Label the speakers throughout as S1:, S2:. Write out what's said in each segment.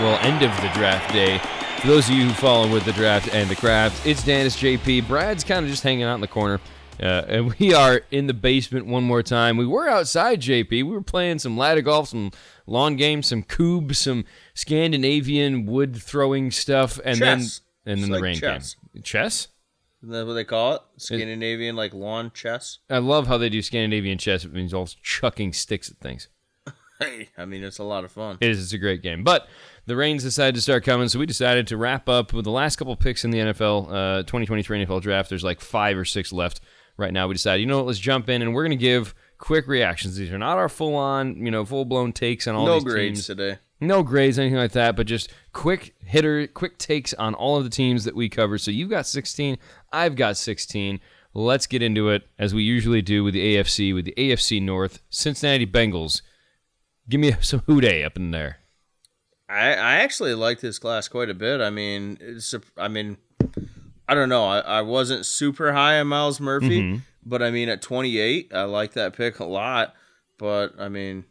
S1: well, end of the draft day. For those of you who follow with the draft and the craft, it's Dennis JP. Brad's kind of just hanging out in the corner. Uh, and we are in the basement one more time. We were outside, JP. We were playing some ladder golf, some lawn games, some cube, some Scandinavian wood throwing stuff, and
S2: Chess.
S1: then and then
S2: It's
S1: the
S2: like
S1: rain
S2: chess.
S1: came. Chess.
S2: Isn't that what they call it? Scandinavian, like lawn chess.
S1: I love how they do Scandinavian chess. It means all chucking sticks at things.
S2: Hey, I mean, it's a lot of fun.
S1: It is. It's a great game. But the rains decided to start coming, so we decided to wrap up with the last couple picks in the NFL uh, 2023 NFL draft. There's like five or six left right now. We decided, you know what, let's jump in and we're going to give quick reactions. These are not our full on, you know, full blown takes on all
S2: no
S1: these
S2: grades
S1: teams.
S2: today.
S1: No grades, anything like that, but just quick hitter, quick takes on all of the teams that we cover. So you've got 16, I've got 16. Let's get into it as we usually do with the AFC, with the AFC North, Cincinnati Bengals. Give me some Who Dey up in there.
S2: I, I actually like this class quite a bit. I mean, it's, I mean, I don't know. I, I wasn't super high on Myles Murphy,
S1: Mm-hmm.
S2: but I mean, at 28, I like that pick a lot. But I mean,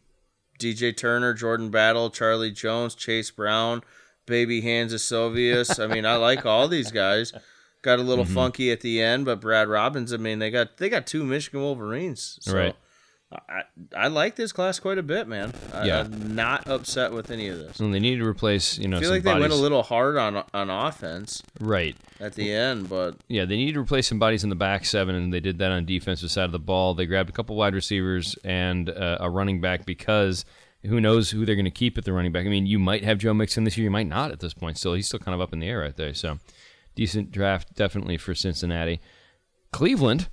S2: DJ Turner, Jordan Battle, Charlie Jones, Chase Brown, Baby Hands of Silvius. I mean, I like all these guys. Got a little
S1: Mm-hmm.
S2: funky at the end, but Brad Robbins. I mean, they got they got two Michigan Wolverines. So
S1: Right.
S2: I, I like this class quite a bit, man. I,
S1: Yeah.
S2: I'm not upset with any of this.
S1: And they need to replace, you know,
S2: I feel like they
S1: bodies.
S2: went a little hard on on offense
S1: right.
S2: at the end, but
S1: Yeah, they need to replace some bodies in the back seven, and they did that on defensive side of the ball. They grabbed a couple wide receivers and uh, a running back because who knows who they're going to keep at the running back. I mean, you might have Joe Mixon this year, you might not at this point. Still, he's still kind of up in the air right there. So, decent draft definitely for Cincinnati. Cleveland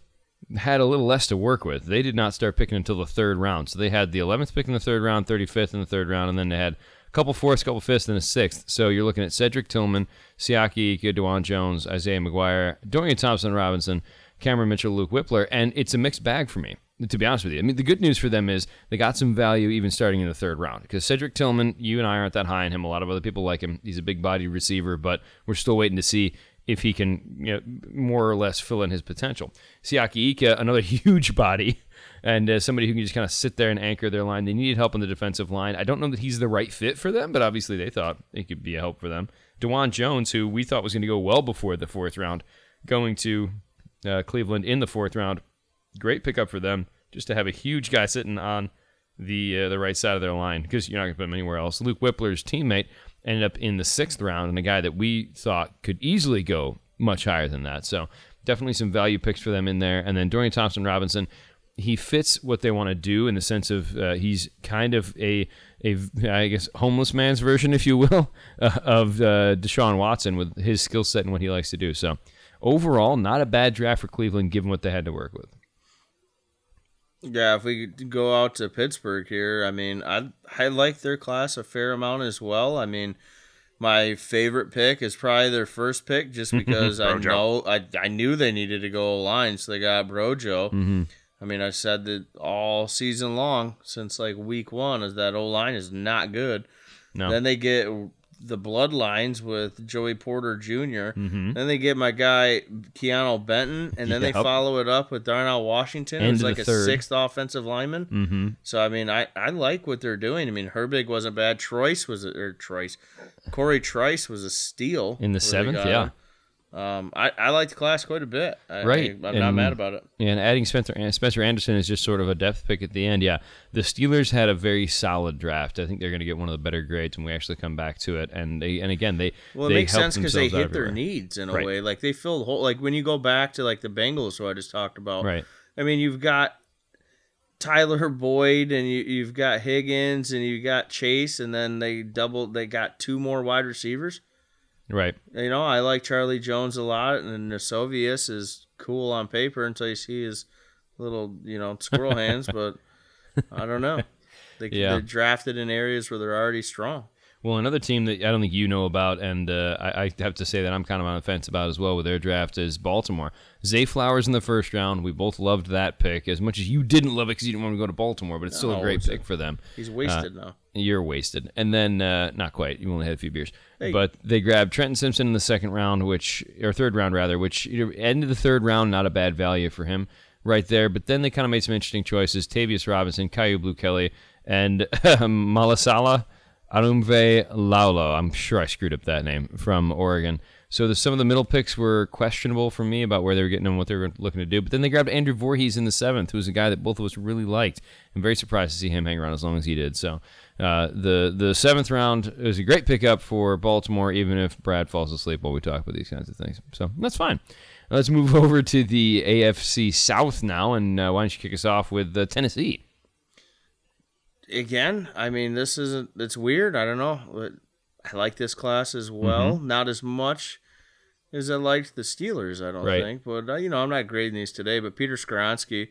S1: had a little less to work with. They did not start picking until the third round. So they had the 11th pick in the third round, 35th in the third round, and then they had a couple fourths, a couple fifths, and a sixth. So you're looking at Cedric Tillman, Siaki Ika, Dawand Jones, Isaiah McGuire, Dorian Thompson Robinson, Cameron Mitchell, Luke Wypler, and it's a mixed bag for me. To be honest with you, I mean, the good news for them is they got some value even starting in the third round because Cedric Tillman, you and I aren't that high on him. A lot of other people like him. He's a big body receiver, but we're still waiting to see if he can you know, more or less fill in his potential. Siaki Ika, another huge body, and uh, somebody who can just kind of sit there and anchor their line. They needed help on the defensive line. I don't know that he's the right fit for them, but obviously they thought he could be a help for them. Dawand Jones, who we thought was going to go well before the fourth round, going to uh, Cleveland in the fourth round. Great pickup for them, just to have a huge guy sitting on the uh, the right side of their line because you're not going to put him anywhere else. Luke Wypler's teammate ended up in the sixth round, and a guy that we thought could easily go much higher than that. So definitely some value picks for them in there. And then Dorian Thompson Robinson, he fits what they want to do in the sense of uh, he's kind of a a I guess homeless man's version, if you will, uh, of uh, Deshaun Watson with his skill set and what he likes to do. So overall, not a bad draft for Cleveland given what they had to work with.
S2: Yeah, if we go out to Pittsburgh here, I mean, I I like their class a fair amount as well. I mean, my favorite pick is probably their first pick, just because I know I I knew they needed to go O line, so they got Brojo.
S1: Mm-hmm.
S2: I mean, I said that all season long since like week one is that O line is not good.
S1: No.
S2: Then they get the bloodlines with Joey Porter junior
S1: Mhm.
S2: Then they get my guy Keanu Benton, and then they follow it up with Darnell Washington,
S1: End
S2: who's like a
S1: third.
S2: sixth offensive lineman.
S1: Mm-hmm.
S2: So I mean, I, I like what they're doing. I mean, Herbig wasn't bad. Troyce was a, or Troyce, Corey Trice was a steal
S1: In the seventh, yeah.
S2: him. Um, I I like the class quite a bit. I,
S1: Right,
S2: I, am not mad about it.
S1: Yeah, and adding Spencer Spencer Anderson is just sort of a depth pick at the end. Yeah, the Steelers had a very solid draft. I think they're going to get one of the better grades when we actually come back to it. And they and again they
S2: Well, it
S1: they
S2: makes sense because they hit their needs in a
S1: Right.
S2: way. Like they filled whole. Like when you go back to like the Bengals, who I just talked about.
S1: Right.
S2: I mean, you've got Tyler Boyd and you, you've got Higgins and you've got Chase, and then they doubled. They got two more wide receivers.
S1: Right.
S2: You know, I like Charlie Jones a lot, and Iosivas is cool on paper until you see his little, you know, squirrel hands. But I don't know. They,
S1: Yeah.
S2: They're drafted in areas where they're already strong.
S1: Well, another team that I don't think you know about, and uh, I, I have to say that I'm kind of on the fence about as well with their draft is Baltimore. Zay Flowers in the first round. We both loved that pick as much as you didn't love it because you didn't want to go to Baltimore, but it's still a great pick for them.
S2: He's wasted now.
S1: You're wasted. And then, uh, not quite. You only had a few beers.
S2: Hey.
S1: But they grabbed Trenton Simpson in the second round, which, or third round rather, which, end of the third round, not a bad value for him right there. But then they kind of made some interesting choices. Tavius Robinson, Kyu Blu Kelly, and Malasala. Arumve Laulo. I'm sure I screwed up that name from Oregon. So the, some of the middle picks were questionable for me about where they were getting and what they were looking to do. But then they grabbed Andrew Voorhees in the seventh, who was a guy that both of us really liked. I'm very surprised to see him hang around as long as he did. So uh, the the seventh round is a great pickup for Baltimore, even if Brad falls asleep while we talk about these kinds of things. So that's fine. Let's move over to the AFC South now, and uh, why don't you kick us off with uh, Tennessee?
S2: Again, I mean, this isn't. It's weird. I don't know. But I like this class as well. Not as much as I liked the Steelers. I don't
S1: Right.
S2: think, but uh, you know, I'm not grading these today. But Peter Skoronski,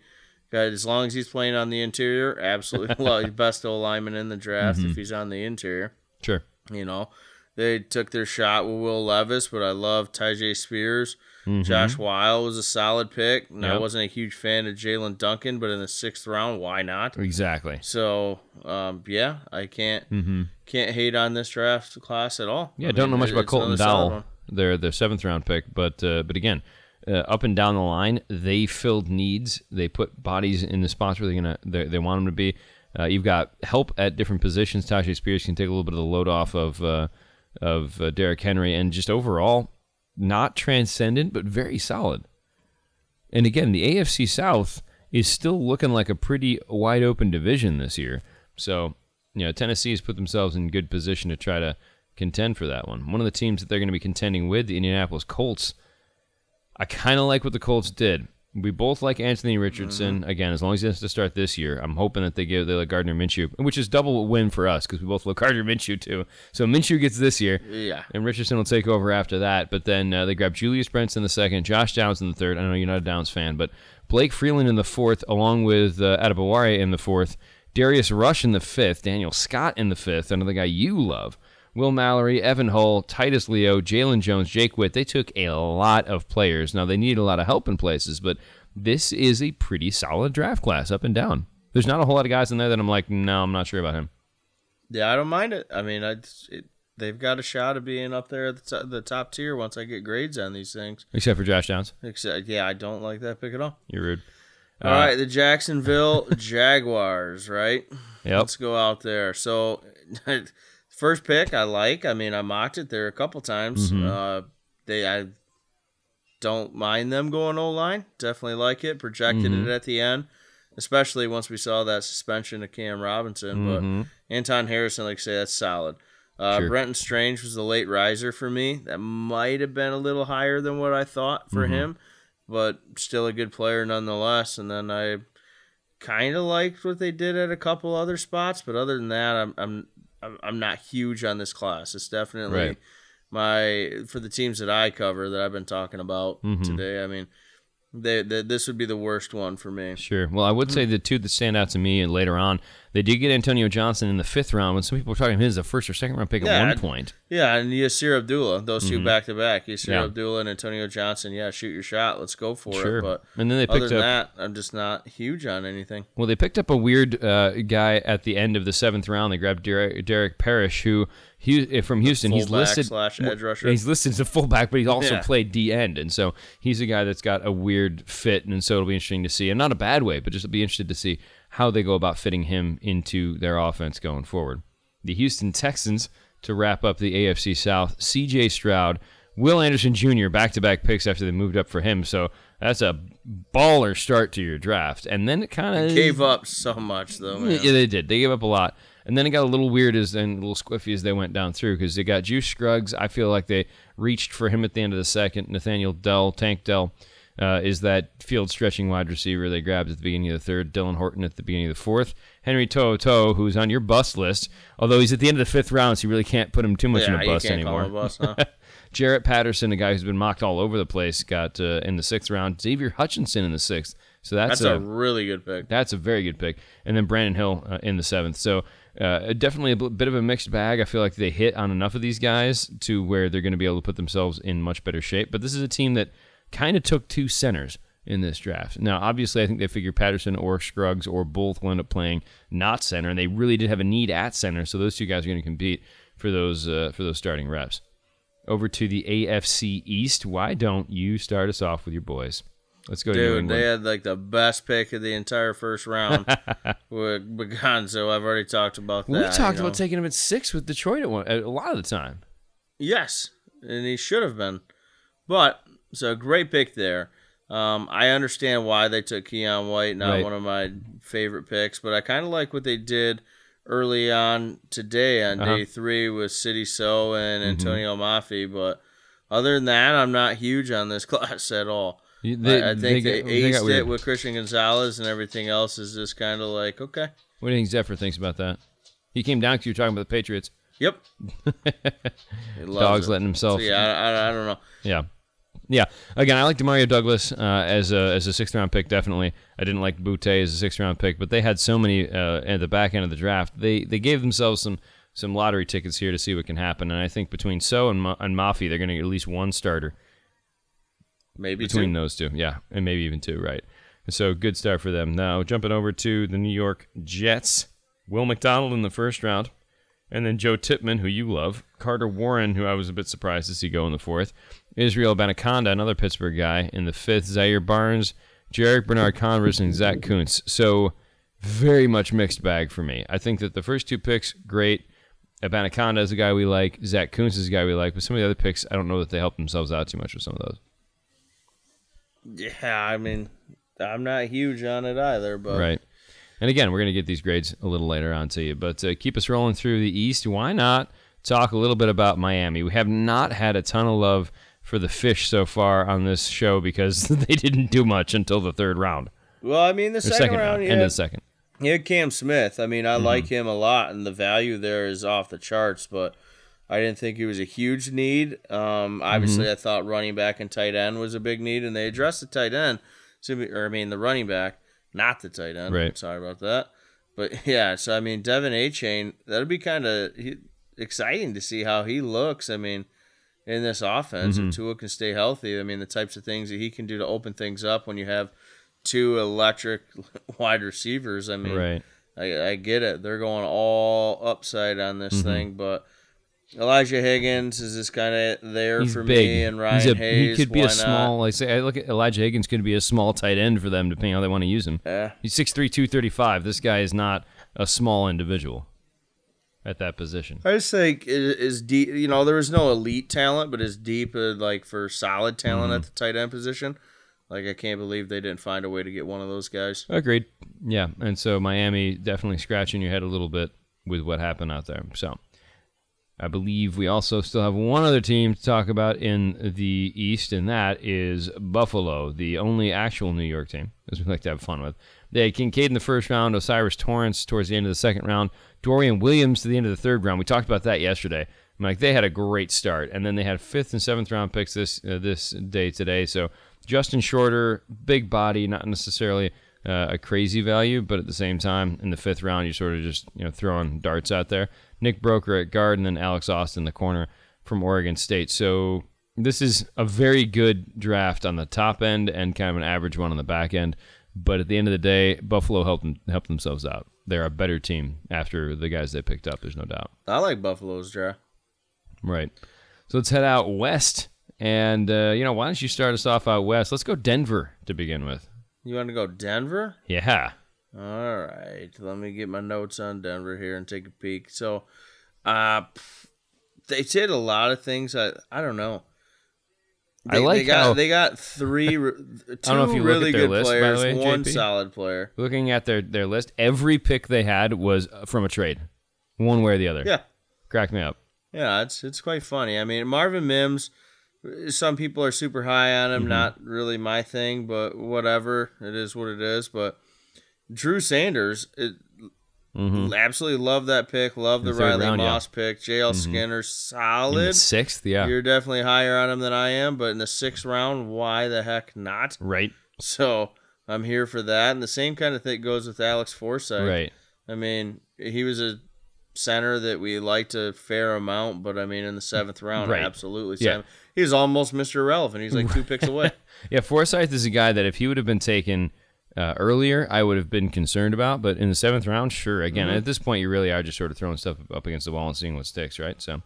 S2: got as long as he's playing on the interior, absolutely love best O lineman in the draft if he's on the interior.
S1: Sure.
S2: You know, they took their shot with Will Levis, but I love Tyjae Spears. Josh Whyle was a solid pick. And I wasn't a huge fan of Jaelyn Duncan, but in the sixth round, why not?
S1: Exactly.
S2: So, um, yeah, I can't can't hate on this draft class at all.
S1: Mm-hmm. Yeah,
S2: I
S1: don't know much
S2: it-
S1: about Colton Dowell.
S2: one.
S1: They're the seventh round pick, but uh, but again, uh, up and down the line, they filled needs. They put bodies in the spots where they're gonna they, they want them to be. Uh, you've got help at different positions. Tyjae Spears can take a little bit of the load off of uh, of uh, Derrick Henry, and just overall, not transcendent, but very solid. And again, the AFC South is still looking like a pretty wide open division this year. So, you know, Tennessee has put themselves in good position to try to contend for that one. One of the teams that they're going to be contending with, the Indianapolis Colts, I kind of like what the Colts did. We both like Anthony Richardson. Again, as long as he has to start this year, I'm hoping that they give they let Gardner Minshew, which is double win for us because we both love Gardner Minshew too. So Minshew gets this year.
S2: Yeah.
S1: And Richardson will take over after that. But then uh, they grab Julius Brents in the second, Josh Downs in the third. I know you're not a Downs fan, but Blake Freeland in the fourth, along with uh, in the fourth, Darius Rush in the fifth, Daniel Scott in the fifth, another guy you love, Will Mallory, Evan Hull, Titus Leo, Jaylon Jones, Jake Witt. They took a lot of players. Now they need a lot of help in places, but this is a pretty solid draft class up and down. There's not a whole lot of guys in there that I'm like, no, I'm not sure about him.
S2: Yeah, I don't mind it. I mean, I it, they've got a shot of being up there at the, to- the top tier once I get grades on these things.
S1: Except for Josh Downs.
S2: Except, yeah, I don't like that pick at all.
S1: You're rude.
S2: All uh, right, the Jacksonville Jaguars, right?
S1: Yep.
S2: Let's go out there. So, first pick I like. I mean, I mocked it there a couple times.
S1: Mm-hmm.
S2: Uh, they I don't mind them going O line. Definitely like it. Projected
S1: Mm-hmm.
S2: it at the end, especially once we saw that suspension of Cam Robinson. But Anton Harrison, like I say, that's solid. Uh,
S1: Mm-hmm. Sure.
S2: Brenton Strange was the late riser for me. That might have been a little higher than what I thought for
S1: Mm-hmm.
S2: him, but still a good player nonetheless. And then I kind of liked what they did at a couple other spots, but other than that, I'm I'm I'm, I'm not huge on this class. It's definitely
S1: Right.
S2: my for the teams that I cover that I've been talking about
S1: Mm-hmm.
S2: today. I mean, they, they this would be the worst one for me.
S1: Sure. Well, I would say the two that stand out to me and later on, they did get Antonio Johnson in the fifth round when some people were talking him as a first or second round pick
S2: Yeah,
S1: at one point.
S2: Yeah, and Yasir Abdullah, those two back to back. Yasir
S1: Mm-hmm. Yeah.
S2: Abdullah and Antonio Johnson. Yeah, shoot your shot. Let's go for
S1: Sure.
S2: it. But
S1: and then they
S2: other
S1: picked
S2: than
S1: up
S2: that, I'm just not huge on anything.
S1: well, they picked up a weird uh, guy at the end of the seventh round. They grabbed Derek, Derek Parish, who he, from Houston. He's listed
S2: slash edge rusher.
S1: He's listed as a fullback, but he's also
S2: Yeah.
S1: played D end, and so he's a guy that's got a weird fit, and so it'll be interesting to see, and not a bad way, but just be interested to see how they go about fitting him into their offense going forward. The Houston Texans to wrap up the AFC South. C.J. Stroud, Will Anderson Jr. back to back picks after they moved up for him, so that's a baller start to your draft, and then it kind of
S2: Gave up so much though. Man.
S1: yeah, they did. They gave up a lot, and then it got a little weird as and a little squiffy as they went down through because they got Juice Scruggs. I feel like they reached for him at the end of the second. Nathaniel Dell, Tank Dell, uh, is that field stretching wide receiver they grabbed at the beginning of the third. Dylan Horton at the beginning of the fourth. Henry To'oTo'o, who's on your bust list, although he's at the end of the fifth round, so you really can't put him too much
S2: yeah,
S1: in a
S2: you
S1: bust
S2: can't
S1: anymore.
S2: a bust, huh?
S1: Jarrett Patterson, a guy who's been mocked all over the place, got uh, in the sixth round. Xavier Hutchinson in the sixth. So that's,
S2: That's a really good pick.
S1: that's a very good pick. And then Brandon Hill uh, in the seventh. So uh, definitely a bit of a mixed bag. I feel like they hit on enough of these guys to where they're going to be able to put themselves in much better shape. But this is a team that kind of took two centers in this draft. Now, obviously, I think they figured Patterson or Scruggs or both will end up playing not center, and they really did have a need at center. So those two guys are going to compete for those uh, for those starting reps. Over to the AFC East. Why don't you start us off with your boys? Let's go
S2: Dude, they had like the best pick of the entire first round with Begonzo. I've already talked about that.
S1: we talked
S2: you know.
S1: about taking him at six with Detroit at one, a lot of the time.
S2: Yes, and he should have been. But so great pick there. Um, I understand why they took Keon White, not
S1: Right.
S2: one of my favorite picks, but I kind of like what they did early on today on
S1: Uh-huh.
S2: day three with Sidy Sow and
S1: Mm-hmm.
S2: Atonio Mafi. But other than that, I'm not huge on this class at all.
S1: You-
S2: I, I think they,
S1: got- they
S2: aced it with Christian Gonzalez, and everything else is just kind of like okay.
S1: What do you think Zephyr thinks about that? He came down because you were talking about the Patriots.
S2: Yep.
S1: Dogs
S2: it.
S1: letting himself.
S2: So, yeah, I, I, I don't know.
S1: Yeah. Yeah. Again, I like Demario Douglas uh, as a as a sixth round pick. Definitely, I didn't like Boutte as a sixth round pick, but they had so many uh, at the back end of the draft. They they gave themselves some some lottery tickets here to see what can happen. And I think between Sow and Ma- and Mafi, they're going to get at least one starter
S2: Maybe
S1: between
S2: two.
S1: those two. Yeah, and maybe even two. Right. So good start for them. Now jumping over to the New York Jets, Will McDonald in the first round. And then Joe Tippmann, who you love, Carter Warren, who I was a bit surprised to see go in the fourth, Israel Abanikanda, another Pittsburgh guy, in the fifth, Zaire Barnes, Jarrick Bernard Converse, and Zach Kuntz. So very much mixed bag for me. I think that the first two picks, great. Abanikanda is a guy we like. Zach Kuntz is a guy we like. But some of the other picks, I don't know that they help themselves out too much with some of those.
S2: Yeah, I mean, I'm not huge on it either, but
S1: Right. And again, we're going to get these grades a little later on to you, but uh, keep us rolling through the East. Why not talk a little bit about Miami? We have not had a ton of love for the fish so far on this show because they didn't do much until the third round.
S2: well, I mean, the second,
S1: second
S2: round,
S1: round,
S2: you
S1: end of the second.
S2: Yeah, Cam Smith. I mean, I
S1: Mm-hmm.
S2: like him a lot, and the value there is off the charts, but I didn't think he was a huge need. Um, obviously,
S1: Mm-hmm.
S2: I thought running back and tight end was a big need, and they addressed the tight end, or I mean, the running back, not the tight end.
S1: Right.
S2: Sorry about that. But yeah, so I mean, De'Von Achane, that'd be kind of exciting to see how he looks. I mean, in this offense,
S1: Mm-hmm.
S2: if Tua can stay healthy, I mean, the types of things that he can do to open things up when you have two electric wide receivers. I mean,
S1: Right.
S2: I, I get it. They're going all upside on this
S1: Mm-hmm.
S2: thing, but Elijah Higgins is just kind of there
S1: He's
S2: for
S1: big.
S2: me, and Ryan
S1: He's a,
S2: Hayes.
S1: he could be a small,
S2: Not?
S1: like say, I look at Elijah Higgins could be a small tight end for them depending on how they want to use him.
S2: Yeah.
S1: He's 6'3", 235. This guy is not a small individual at that position.
S2: I just think is, is deep. You know, there was no elite talent, but as deep uh, like for solid talent
S1: Mm-hmm.
S2: at the tight end position. Like I can't believe they didn't find a way to get one of those guys.
S1: Agreed. Yeah, and so Miami definitely scratching your head a little bit with what happened out there. So I believe we also still have one other team to talk about in the East, and that is Buffalo, the only actual New York team, as we like to have fun with. They had Kincaid in the first round, O'Cyrus Torrence towards the end of the second round, Dorian Williams to the end of the third round. We talked about that yesterday. I'm like they had a great start, and then they had fifth and seventh round picks this uh, this day today. So Justin Shorter, big body, not necessarily uh, a crazy value, but at the same time, in the fifth round, you're sort of just you know throwing darts out there. Nick Broeker at guard, and then Alex Austin, the corner from Oregon State. So this is a very good draft on the top end and kind of an average one on the back end. But at the end of the day, Buffalo helped them, helped themselves out. They're a better team after the guys they picked up. There's no doubt.
S2: I like Buffalo's draft.
S1: Right. So let's head out west. And, uh, you know, why don't you start us off out west? Let's go Denver to begin with.
S2: You want to go Denver?
S1: Yeah.
S2: All right, let me get my notes on Denver here and take a peek. So, uh, they did a lot of things. I I don't know.
S1: I like
S2: they got
S1: how-
S2: they got three, re- two
S1: don't know if you look
S2: really good
S1: list,
S2: players,
S1: way,
S2: one
S1: JP.
S2: solid player.
S1: Looking at their, their list, every pick they had was from a trade, one way or the other.
S2: Yeah,
S1: Cracked me up.
S2: yeah, it's it's quite funny. I mean, Marvin Mims. Some people are super high on him.
S1: Mm-hmm.
S2: Not really my thing, but whatever. It is what it is. But Drew Sanders, it, absolutely love that pick. Love the,
S1: Mm-hmm.
S2: Riley
S1: round, yeah. Mm-hmm.
S2: Moss pick. JL Skinner,
S1: In the
S2: solid.
S1: sixth, yeah.
S2: You're definitely higher on him than I am, but in the sixth round, why the heck not?
S1: right.
S2: So I'm here for that. And the same kind of thing goes with Alex Forsyth.
S1: Right.
S2: I mean, he was a center that we liked a fair amount, but I mean, in the seventh round,
S1: Right.
S2: absolutely.
S1: Yeah.
S2: He's almost Mr. Irrelevant. He's like two picks away.
S1: Yeah, Forsyth is a guy that if he would have been taken uh, earlier, I would have been concerned about. But in the seventh round, sure. Again,
S2: Mm-hmm.
S1: at this point, you really are just sort of throwing stuff up against the wall and seeing what sticks, right? So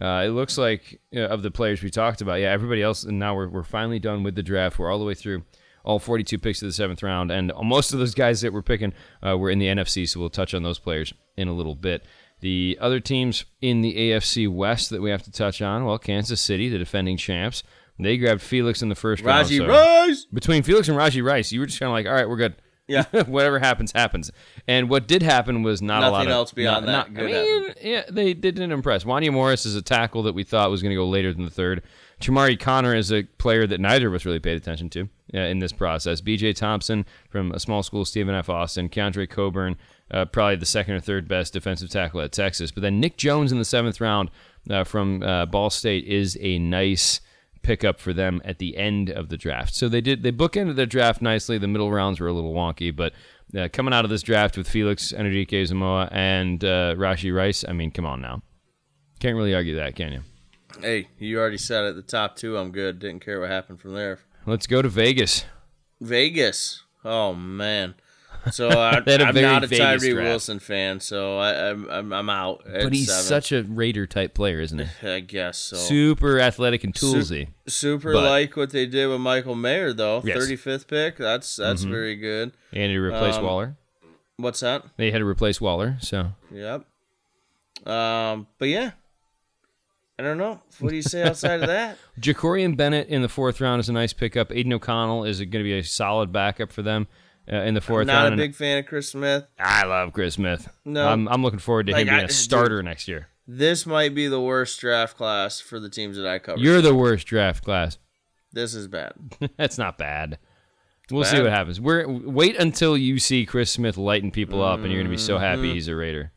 S1: uh, it looks like uh, of the players we talked about, yeah, everybody else, and now we're, we're finally done with the draft. We're all the way through all 42 picks of the seventh round, and most of those guys that we're picking uh, were in the NFC. So we'll touch on those players in a little bit. The other teams in the AFC West that we have to touch on, well, Kansas City, the defending champs, they grabbed Felix in the first round.
S2: Rashee
S1: so-
S2: Rice.
S1: between Felix and Rashee Rice, you were just kind of like, all right, we're good.
S2: Yeah.
S1: Whatever happens, happens. And what did happen was not a lot
S2: Nothing
S1: of
S2: else beyond
S1: not-
S2: that
S1: not-
S2: good
S1: I mean, yeah, they didn't impress. Wanya Morris is a tackle that we thought was going to go later than the third. Chamari Connor is a player that neither of us really paid attention to uh, in this process. B.J. Thompson from a small school, Stephen F. Austin, Keondre Coburn, uh, probably the second or third best defensive tackle at Texas. But then Nick Jones in the seventh round uh, from uh, Ball State is a nice pickup for them at the end of the draft. So they did they bookended their draft nicely. The middle rounds were a little wonky, but uh, coming out of this draft with Felix Anudike-Uzomah and uh, Rashee Rice, I mean, come on now, can't really argue that, can you?
S2: Hey, you already said at the top two. I'm good. Didn't care what happened from there.
S1: Let's go to Vegas.
S2: Vegas. Oh man. So I,
S1: They had a
S2: I'm
S1: very
S2: not a Tyree
S1: draft.
S2: Wilson fan, so I, I'm, I'm I'm out.
S1: But he's
S2: seven.
S1: such a Raider type player, isn't he?
S2: I guess so.
S1: Super athletic and toolsy.
S2: Super
S1: but-
S2: like what they did with Michael Mayer though.
S1: Yes.
S2: 35th pick. That's that's very good.
S1: And to replace
S2: Um,
S1: Waller.
S2: What's that?
S1: They had to replace Waller, so
S2: Yep. Um, but yeah. I don't know. What do you say outside of that?
S1: Jakorian Bennett in the fourth round is a nice pickup. Aidan O'Connell is going to be a solid backup for them uh, in the 4th
S2: Not
S1: round.
S2: a big fan of Chris Smith.
S1: I love Chris Smith.
S2: No.
S1: I'm, I'm looking forward to him being
S2: I-
S1: a starter next year.
S2: This might be the worst draft class for the teams that I cover.
S1: You're the worst draft class.
S2: this is bad.
S1: That's not bad. We'll see what happens. We're wait until you see Chris Smith lighting people up, and you're gonna be so happy he's a Raider.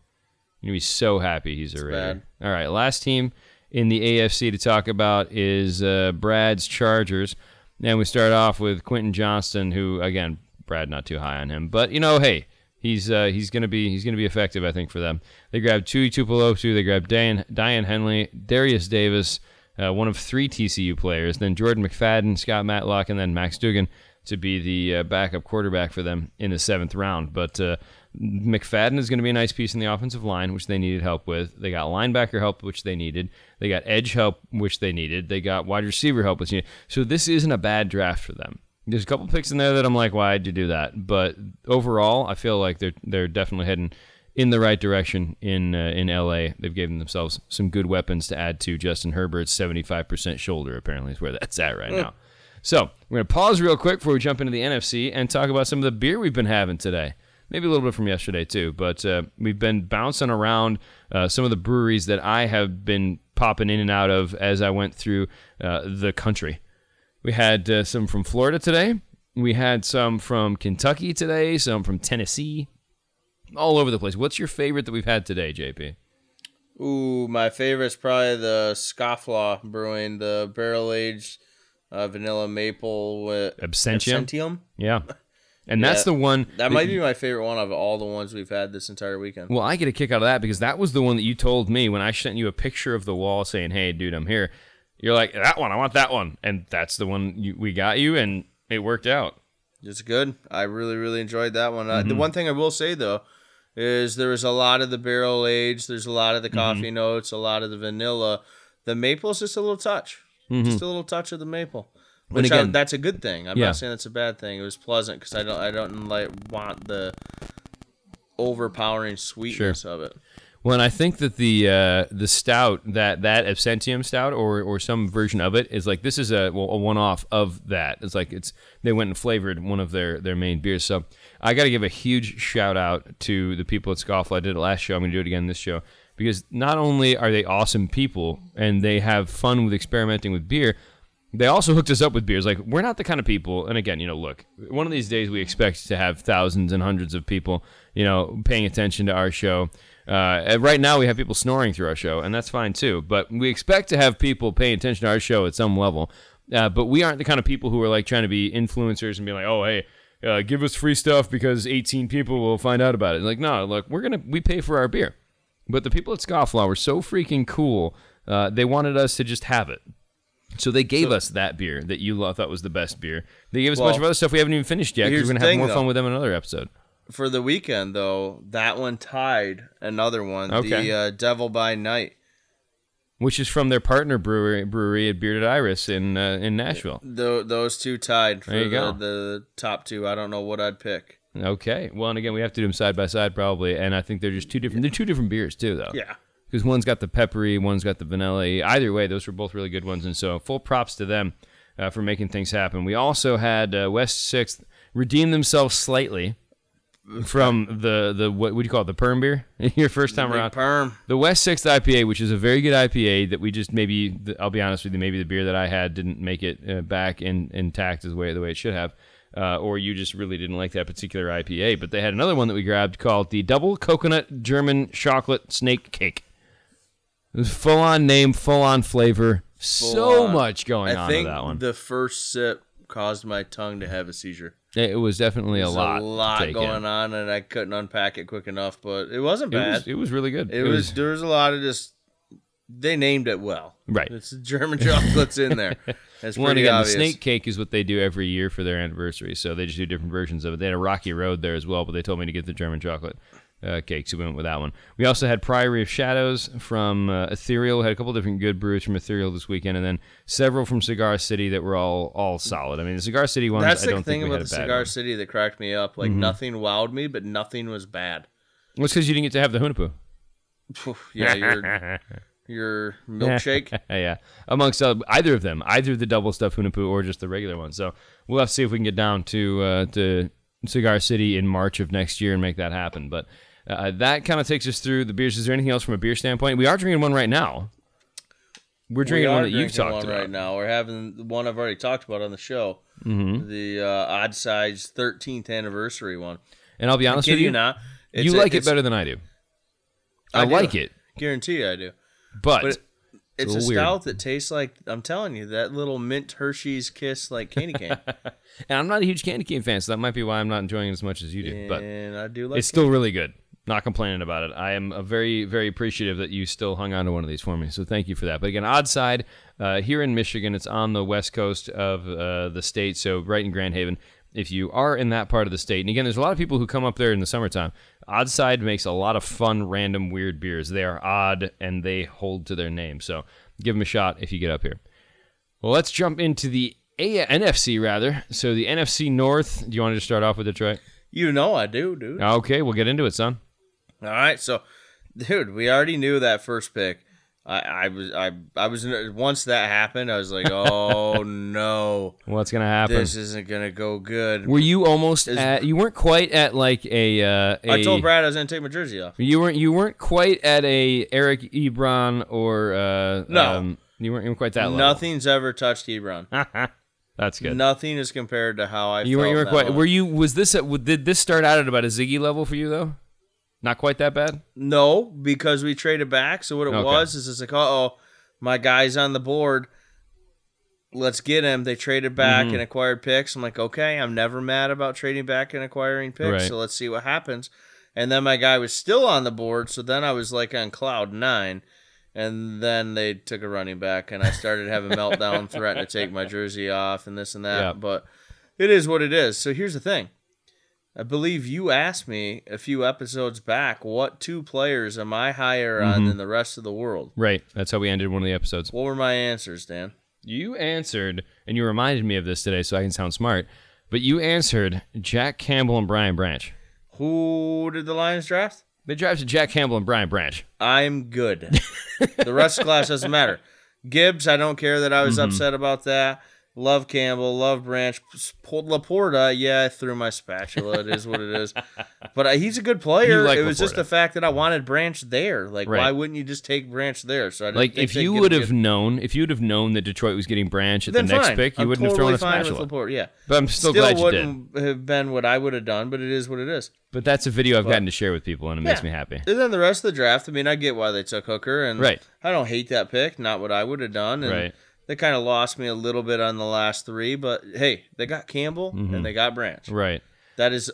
S1: You're gonna be so happy he's a Raider. All right, last team in the AFC to talk about is uh, Brad's Chargers, and we start off with Quentin Johnston, who again, Brad not too high on him, but you know, hey, he's uh, he's gonna be he's gonna be effective, I think, for them. They grabbed Tuli Tuipulotu, they grabbed Daiyan Daiyan Henley, Derius Davis, uh, one of three TCU players, then Jordan McFadden, Scott Matlock, and then Max Duggan to be the uh, backup quarterback for them in the seventh round. But uh, McFadden is going to be a nice piece in the offensive line, which they needed help with. They got linebacker help, which they needed. They got edge help, which they needed. They got wide receiver help, which they needed. So this isn't a bad draft for them. There's a couple picks in there that I'm like, why'd you do that? But overall, I feel like they're they're definitely heading in the right direction in uh, in LA. They've given themselves some good weapons to add to Justin Herbert's 75% shoulder. Apparently, is where that's at right now. So we're gonna pause real quick before we jump into the NFC and talk about some of the beer we've been having today. Maybe a little bit from yesterday too, but uh, we've been bouncing around uh, some of the breweries that I have been popping in and out of as I went through uh, the country. We had uh, some from Florida today. We had some from Kentucky today. Some from Tennessee. All over the place. What's your favorite that we've had today, JP?
S2: Ooh, my favorite is probably the Scofflaw Brewing, the barrel aged uh, vanilla maple with
S1: Absentium?
S2: Absentium.
S1: Yeah, and that's
S2: Yeah,
S1: the one
S2: That might be my favorite one of all the ones we've had this entire weekend.
S1: Well, I get a kick out of that because that was the one that you told me when I sent you a picture of the wall saying, "Hey, dude, I'm here." You're like, "That one, I want that one," and that's the one you, we got you, and it worked out.
S2: It's good. I really, really enjoyed that one. Uh,
S1: Mm-hmm.
S2: the one thing I will say though is there was a lot of the barrel age. There's a lot of the
S1: Mm-hmm.
S2: coffee notes, a lot of the vanilla. The maple's just a little touch, just a little touch of the maple. Which I-
S1: Mm-hmm.
S2: that's a good thing. I'm
S1: Yeah.
S2: not saying that's a bad thing. It was pleasant because I don't, I don't like want the overpowering sweetness of it.
S1: Well, I think that the uh, the stout that that Absentium stout or or some version of it is like this is a, well, a one off of that. It's like it's they went and flavored one of their their main beers. So I got to give a huge shout out to the people at Scofflaw. I did it last show. I'm going to do it again this show because not only are they awesome people and they have fun with experimenting with beer, they also hooked us up with beers. Like we're not the kind of people. And again, you know, look, one of these days we expect to have thousands and hundreds of people, you know, paying attention to our show. Uh, right now we have people snoring through our show, and that's fine too. But we expect to have people paying attention to our show at some level. Uh, but we aren't the kind of people who are like trying to be influencers and be like, oh hey. Uh, give us free stuff because 18 people will find out about it. Like, no, look, we're gonna we pay for our beer, but the people at Scofflaw were so freaking cool. Uh, they wanted us to just have it. So they gave us that beer that you thought was the best beer. They gave us a bunch of other stuff we haven't even finished yet we're gonna have more fun with them in another episode.
S2: For the weekend though, that one tied another one,
S1: Okay.
S2: the uh, Devil by Night.
S1: which is from their partner brewery, brewery at Bearded Iris in uh, in Nashville.
S2: Tho- those two tied for
S1: There you
S2: the,
S1: go.
S2: the top two. I don't know what I'd pick.
S1: Okay. Well, and again, we have to do them side by side probably, and I think they're just two different. They're two different beers too, though.
S2: Yeah.
S1: because one's got the peppery, one's got the vanilla. Either way, those were both really good ones, and so full props to them uh, for making things happen. We also had uh, West Sixth redeem themselves slightly from the the what would you call it the perm beer your first time
S2: Big
S1: around.
S2: perm.
S1: The West Sixth IPA, which is a very good IPA that we just maybe I'll be honest with you, maybe the beer that I had didn't make it uh, back in intact as way the way it should have. Uh, or you just really didn't like that particular IPA, but they had another one that we grabbed called the Double Coconut German Chocolate Snake Cake. Full on name, full on flavor, so
S2: on.
S1: much going
S2: I
S1: on
S2: think
S1: with that one.
S2: the first sip caused my tongue to have a seizure.
S1: It it was definitely a lot,
S2: a lot going
S1: in.
S2: on, and I couldn't unpack it quick enough. But it wasn't
S1: It
S2: bad.
S1: was, it was really good.
S2: It, was, there was a lot of just they named it well.
S1: Right.
S2: It's German chocolates in there. That's
S1: Well,
S2: pretty
S1: again,
S2: obvious.
S1: the snake cake is what they do every year for their anniversary. So they just do different versions of it. They had a Rocky Road there as well, but they told me to get the German chocolate uh, cake, so we went with that one. We also had Priory of Shadows from uh, Ethereal. We had a couple different good brews from Ethereal this weekend, and then several from Cigar City that were all all solid. I mean, the Cigar City ones.
S2: That's the thing about the Cigar
S1: one.
S2: City that cracked me up. Like nothing wowed me, but nothing was bad.
S1: Well, it's because you didn't get to have the.
S2: Phew, yeah, your your milkshake.
S1: yeah, amongst uh, either of them, either the double stuff Hunahpu or just the regular one. So we'll have to see if we can get down to uh, to Cigar City in March of next year and make that happen. But uh, that kind of takes us through the beers. Is there anything else from a beer standpoint? We are drinking one right now. We're drinking
S2: are
S1: one that you've talked
S2: one
S1: about.
S2: right now. We're having one I've already talked about on the show.
S1: Mm-hmm.
S2: The uh, Odd Side 13th anniversary one.
S1: And I'll be honest with
S2: you
S1: you,
S2: not.
S1: you
S2: a-
S1: like it better than I do. I,
S2: I do.
S1: like it,
S2: Guarantee you, I do.
S1: but,
S2: But it's a
S1: weird.
S2: stout that tastes like I'm telling you that little mint Hershey's kiss like candy cane.
S1: and I'm not a huge candy cane fan, so that might be why I'm not enjoying it as much as you do. But
S2: I do like
S1: it's still really good. Not complaining about it. I am very, very appreciative that you still hung on to one of these for me. So thank you for that. But again, odd side uh, here in Michigan, it's on the west coast of uh, the state, so right in Grand Haven. If you are in that part of the state, and again, there's a lot of people who come up there in the summertime. Odd side makes a lot of fun, random, weird beers. They are odd and they hold to their name. So give them a shot if you get up here. Well, let's jump into the A- NFC rather. So the NFC North. Do you want to just start off with Detroit?
S2: You know I do, dude.
S1: Okay, we'll get into it, son.
S2: All right, so, dude, we already knew that first pick. I, I was, I, I was once that happened, I was like, oh no,
S1: What's gonna happen?
S2: this isn't gonna go good.
S1: Were you almost at? You weren't quite at like a. Uh, a
S2: I told Brad I was gonna take my jersey off.
S1: you weren't. You weren't quite at a Eric Ebron or. Uh,
S2: No.
S1: um, you weren't, weren't quite that level.
S2: Nothing's ever touched Ebron.
S1: That's good.
S2: Nothing is compared to how I.
S1: you weren't. You weren't quite. Were you? Was this? At, did this start out at about a Ziggy level for you though? Not quite that bad.
S2: No, because we traded back. So what it
S1: Okay.
S2: was is it's like, oh, my guy's on the board. Let's get him. They traded back
S1: Mm-hmm.
S2: and acquired picks. I'm like, okay, I'm never mad about trading back and acquiring picks.
S1: Right.
S2: So let's see what happens. And then my guy was still on the board. So then I was like on cloud nine. And then they took a running back, and I started having meltdown, threatening to take my jersey off and this and that. But it is what it is. So here's the thing. I believe you asked me a few episodes back what two players am I higher
S1: Mm-hmm.
S2: on than the rest of the world?
S1: Right. That's how we ended one of the episodes.
S2: What were my answers, Dan?
S1: You answered, and you reminded me of this today, so I can sound smart. But you answered Jack Campbell and Brian Branch.
S2: Who did the Lions draft?
S1: They drafted Jack Campbell and Brian Branch.
S2: I'm good. the rest of the class doesn't matter. Gibbs, I don't care that I was upset about that. Love Campbell, love Branch. Laporta, yeah, I threw my spatula. It is what it is. But uh, he's a good player.
S1: like
S2: it was just the fact that I wanted Branch there. Like,
S1: Right.
S2: why wouldn't you just take Branch there? So I didn't
S1: Like if you would have known, if you would have known that Detroit was getting Branch at
S2: then
S1: the next pick, you
S2: I'm
S1: wouldn't
S2: totally
S1: have thrown a
S2: fine
S1: spatula.
S2: Laporta. Yeah,
S1: But I'm still,
S2: still
S1: glad you did.
S2: wouldn't have been what I would have done, but it is what it is.
S1: But that's a video I've gotten to share with people, and it makes me happy.
S2: And then the rest of the draft, I mean, I get why they took Hooker, and
S1: Right.
S2: I don't hate that pick. Not what I would have done. And
S1: Right.
S2: They kind of lost me a little bit on the last three, but hey, they got Campbell and mm-hmm. they got Branch.
S1: Right.
S2: That is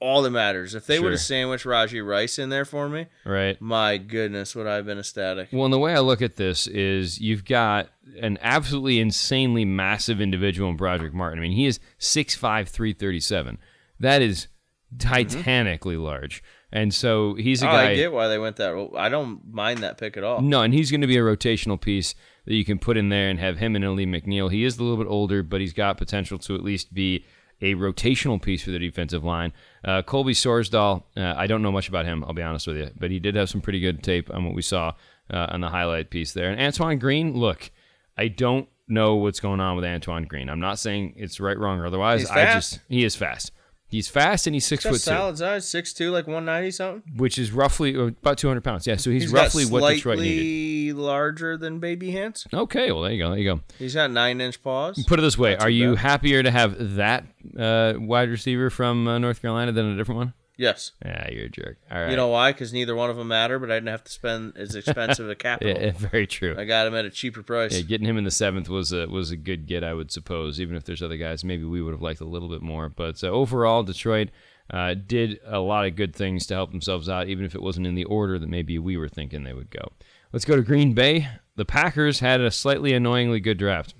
S2: all that matters. If they
S1: Sure.
S2: would have sandwiched Rashee Rice in there for me,
S1: Right.
S2: my goodness, would I have been ecstatic.
S1: Well, and the way I look at this is you've got an absolutely insanely massive individual in Brodric Martin. I mean, he is 6'5", 337. That is mm-hmm. titanically large. And so he's a
S2: Oh,
S1: guy.
S2: I get why they went that. I don't mind that pick at all.
S1: No, and he's going to be a rotational piece that you can put in there and have him and Alim McNeill. He is a little bit older, but he's got potential to at least be a rotational piece for the defensive line. Uh, Colby Sorsdahl, uh, I don't know much about him, I'll be honest with you, but he did have some pretty good tape on what we saw uh, on the highlight piece there. And Antoine Green, look, I don't know what's going on with Antoine Green. I'm not saying it's right, wrong, or otherwise.
S2: He's
S1: I just he is fast. He's fast and he's six
S2: Got
S1: foot two,
S2: solid size, six two, like one ninety something.
S1: which is roughly uh, about 200 pounds. Yeah, so he's,
S2: He's
S1: roughly what Detroit needed.
S2: larger than baby hands.
S1: Okay, well there you go, there you go.
S2: He's got nine inch paws.
S1: Put it this way:
S2: too
S1: Are you
S2: bad.
S1: happier to have that uh, wide receiver from uh, North Carolina than a different one?
S2: Yes.
S1: Yeah, you're a jerk. All right.
S2: You know why? Because neither one of them matter, but I didn't have to spend as expensive a capital.
S1: yeah, very true.
S2: I got him at a cheaper price.
S1: Yeah, getting him in the seventh was a was a good get, I would suppose. Even if there's other guys, maybe we would have liked a little bit more. But uh, overall, Detroit uh, did a lot of good things to help themselves out, even if it wasn't in the order that maybe we were thinking they would go. Let's go to Green Bay. The Packers had a slightly annoyingly good draft.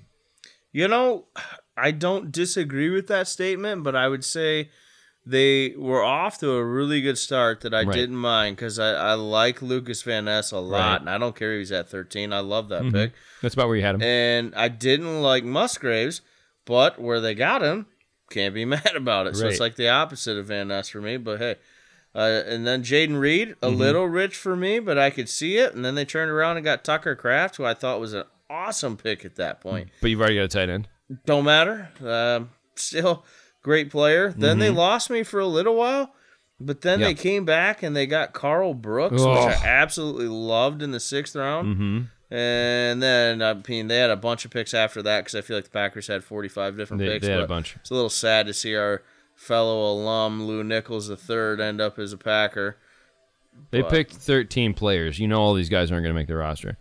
S2: You know, I don't disagree with that statement, but I would say they were off to a really good start that I
S1: Right.
S2: didn't mind because I, I like Lukas Van Ness a lot,
S1: Right. Mm-hmm.
S2: and I don't care if he's at 13. I love that pick.
S1: That's about where you had him.
S2: And I didn't like Musgraves, but where they got him, can't be mad about it. So it's like the opposite of Van Ness for me, but hey. Uh, and then Jayden Reed, a
S1: Mm-hmm.
S2: little rich for me, but I could see it. And then they turned around and got Tucker Kraft, who I thought was an awesome pick at that point.
S1: but you've already got a tight end.
S2: Don't matter. Um, still great player. Then they lost me for a little while, but then
S1: Mm-hmm.
S2: They came back and they got Karl Brooks, which
S1: Oh.
S2: I absolutely loved in the sixth round.
S1: Mm-hmm.
S2: And then I mean they had a bunch of picks after that because I feel like the Packers had forty five different
S1: They,
S2: picks.
S1: they had a bunch.
S2: It's a little sad to see our fellow alum Lew Nichols III end up as a Packer.
S1: They
S2: But-
S1: picked 13 players. You know all these guys aren't going to make the roster.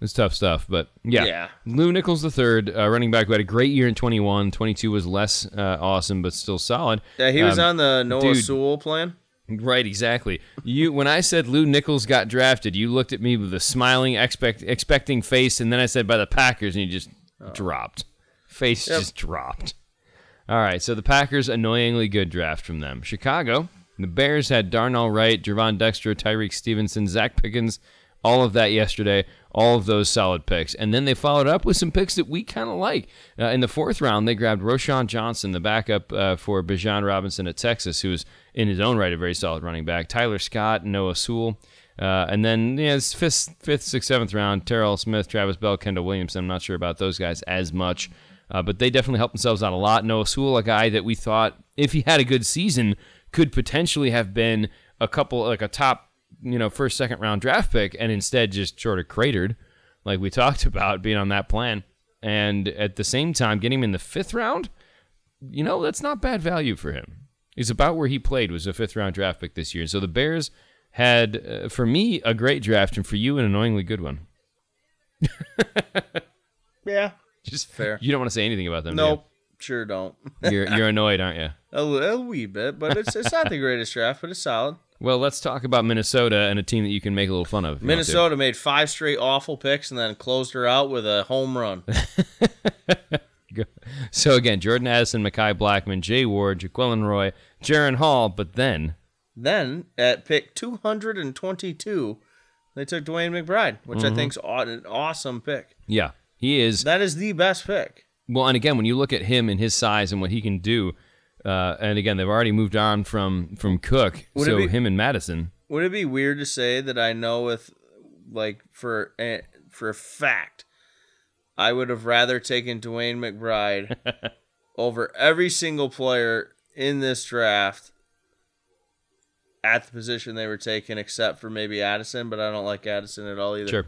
S1: It's tough stuff, but yeah.
S2: Yeah.
S1: Lew Nichols the third, uh, running back who had a great year in 21. 22 was less uh, awesome, but still solid.
S2: Yeah, he was
S1: Um,
S2: on the Noah
S1: dude.
S2: Sewell plan.
S1: Right, exactly. You when I said Lew Nichols got drafted, you looked at me with a smiling, expect expecting face, and then I said by the Packers, and you just dropped. Face
S2: Yep.
S1: just dropped. All right, so the Packers annoyingly good draft from them. Chicago, the Bears had Darnell Wright, Gervon Dexter, Tyrique Stevenson, Zacch Pickens, all of that yesterday. All of those solid picks, and then they followed up with some picks that we kind of like. Uh, in the fourth round, they grabbed Roschon Johnson, the backup uh, for Bijan Robinson at Texas, who is in his own right a very solid running back. Tyler Scott, Noah Sewell, uh, and then yeah, it's fifth, fifth, sixth, seventh round. Terrell Smith, Travis Bell, Kendall Williamson. I'm not sure about those guys as much, uh, but they definitely helped themselves out a lot. Noah Sewell, a guy that we thought, if he had a good season, could potentially have been a couple like a top, you know, first, second round draft pick, and instead just sort of cratered, like we talked about being on that plan. And at the same time, getting him in the fifth round, you know, that's not bad value for him. He's about where he played was a fifth round draft pick this year. So the Bears had, uh, for me, a great draft, and for you, an annoyingly good one.
S2: Yeah.
S1: Just
S2: Fair.
S1: You don't want to say anything about them. do
S2: Nope. Sure don't.
S1: you? You're you're annoyed, aren't you?
S2: A, a wee bit, but it's it's not the greatest draft, but it's solid.
S1: Well, let's talk about Minnesota and a team that you can make a little fun of. if you want to.
S2: Minnesota made five straight awful picks and then closed her out with a home run.
S1: So again, Jordan Addison, Mekhi Blackmon, Jay Ward, Jaquelin Roy, Jaren Hall, but then
S2: then at pick 222, they took DeWayne McBride, which
S1: Mm-hmm.
S2: I think's an awesome pick.
S1: yeah, he is
S2: That is the best pick.
S1: Well, and again, when you look at him and his size and what he can do, uh, and again, they've already moved on from from Cook,
S2: Would
S1: so
S2: be-
S1: him and Mattison.
S2: Would it be weird to say that I know with like for a- for a fact I would have rather taken DeWayne McBride over every single player in this draft at the position they were taken, except for maybe Addison, but I don't like Addison at all either.
S1: Sure.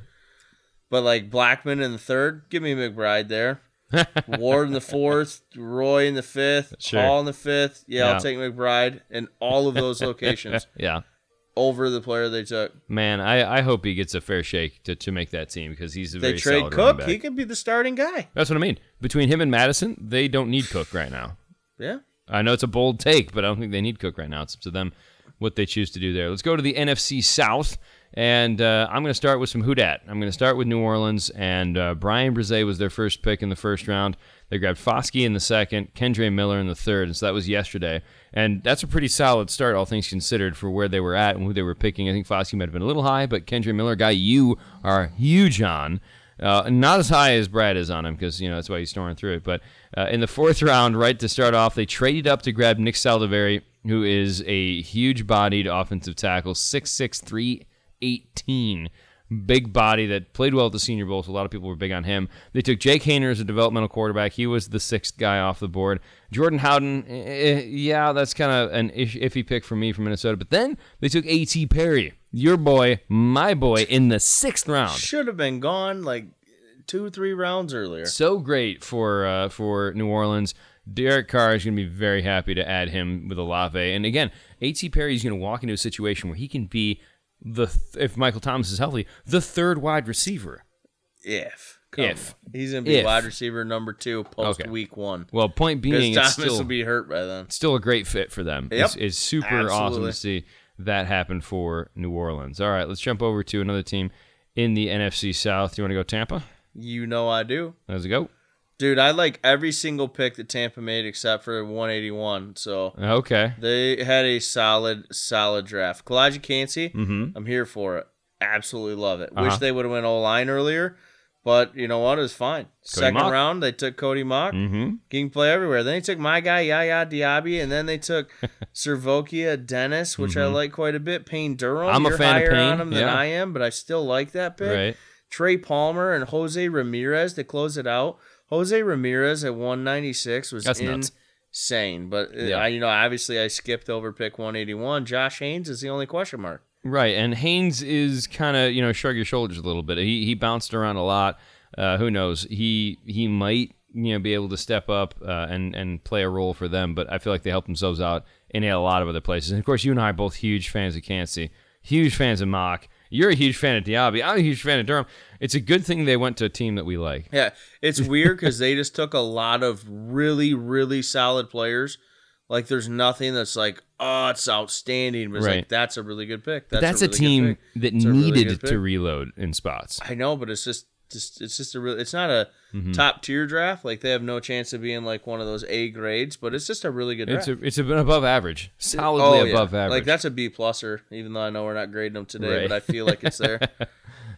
S2: But like Blackmon in the third, give me McBride there. Ward in the fourth, Roy in the fifth,
S1: Sure.
S2: Hall in the fifth. Yeah,
S1: Yeah.
S2: I'll take McBride in all of those locations
S1: Yeah,
S2: over the player they took.
S1: man, I, I hope he gets a fair shake to, to make that team because he's a
S2: They
S1: very
S2: trade Cook, he could be the starting guy.
S1: That's what I mean. Between him and Mattison, they don't need Cook right now.
S2: Yeah.
S1: I know it's a bold take, but I don't think they need Cook right now. It's up to them what they choose to do there. Let's go to the NFC South. And uh, I'm going to start with some Who Dat. I'm going to start with New Orleans, and uh, Bryan Bresee was their first pick in the first round. They grabbed Foskey in the second, Kendre Miller in the third, and so that was yesterday. And that's a pretty solid start, all things considered, for where they were at and who they were picking. I think Foskey might have been a little high, but Kendre Miller, guy you are huge on, uh, not as high as Brad is on him because you know that's why he's snoring through it. But uh, in the fourth round, right to start off, they traded up to grab Nick Saldiveri, who is a huge-bodied offensive tackle, 6'6", 318 big body that played well at the Senior Bowl, so a lot of people were big on him. They took Jake Haener as a developmental quarterback. He was the sixth guy off the board. Jordan Howden, eh, eh yeah, that's kind of an iffy pick for me from Minnesota. But then they took A.T. Perry, your boy, my boy, in the sixth round.
S2: Should have been gone like two, three rounds earlier.
S1: So great for uh, for New Orleans. Derek Carr is going to be very happy to add him with Olave. And again, A.T. Perry is going to walk into a situation where he can be the th- if Michael Thomas is healthy, the third wide receiver.
S2: If
S1: Come if
S2: on. he's gonna be
S1: if.
S2: wide receiver number two post
S1: okay.
S2: week one.
S1: Well, point being,
S2: Thomas
S1: it's still,
S2: will be hurt by then.
S1: Still a great fit for them.
S2: Yep.
S1: It's, it's super
S2: Absolutely.
S1: awesome to see that happen for New Orleans. All right, let's jump over to another team in the NFC South. You want to go Tampa?
S2: You know I do.
S1: Let's go.
S2: Dude, I like every single pick that Tampa made except for 181. So
S1: okay,
S2: they had a solid, solid draft. Calijah Kancey,
S1: mm-hmm.
S2: I'm here for it. Absolutely love it.
S1: Uh-huh.
S2: Wish they would have went O line earlier, but you know what? It was fine. Second
S1: Mauch.
S2: round, they took Cody Mauch.
S1: Mm-hmm.
S2: He can play everywhere. Then they took my guy Yaya Diaby, and then they took SirVocea Dennis, which I like quite a bit. Payne Durham.
S1: Mm-hmm. I'm a
S2: You're
S1: fan of
S2: higher
S1: Payne,
S2: on him than
S1: yeah.
S2: I am, but I still like that pick.
S1: Right.
S2: Trey Palmer and Jose Ramirez to close it out. Jose Ramirez at 196 was
S1: That's nuts.
S2: insane. But uh,
S1: Yeah.
S2: I, you know, obviously I skipped over pick 181. Josh Haynes is the only question mark.
S1: Right, and Haynes is kind of you know shrug your shoulders a little bit. He he bounced around a lot. Uh, who knows? He he might you know be able to step up uh, and and play a role for them. But I feel like they help themselves out in a lot of other places. And of course, you and I are both huge fans of Kancey, huge fans of Mauch. You're a huge fan of Diaby. I'm a huge fan of Durham. It's a good thing they went to a team that we like.
S2: Yeah, it's weird because they just took a lot of really, really solid players. Like, there's nothing that's like, oh, it's outstanding. But it's
S1: Right.
S2: like, that's a really good pick. That's,
S1: that's, a,
S2: really good
S1: team that
S2: It's a really
S1: needed to reload in spots.
S2: I know, but it's just, just it's just a real. It's not a
S1: Mm-hmm.
S2: top tier draft. Like they have no chance of being like one of those A grades. But it's just a really good draft.
S1: It's a, it's above average, solidly
S2: Oh, yeah.
S1: above average.
S2: Like that's a B pluser. Even though I know we're not grading them today,
S1: Right.
S2: but I feel like it's there.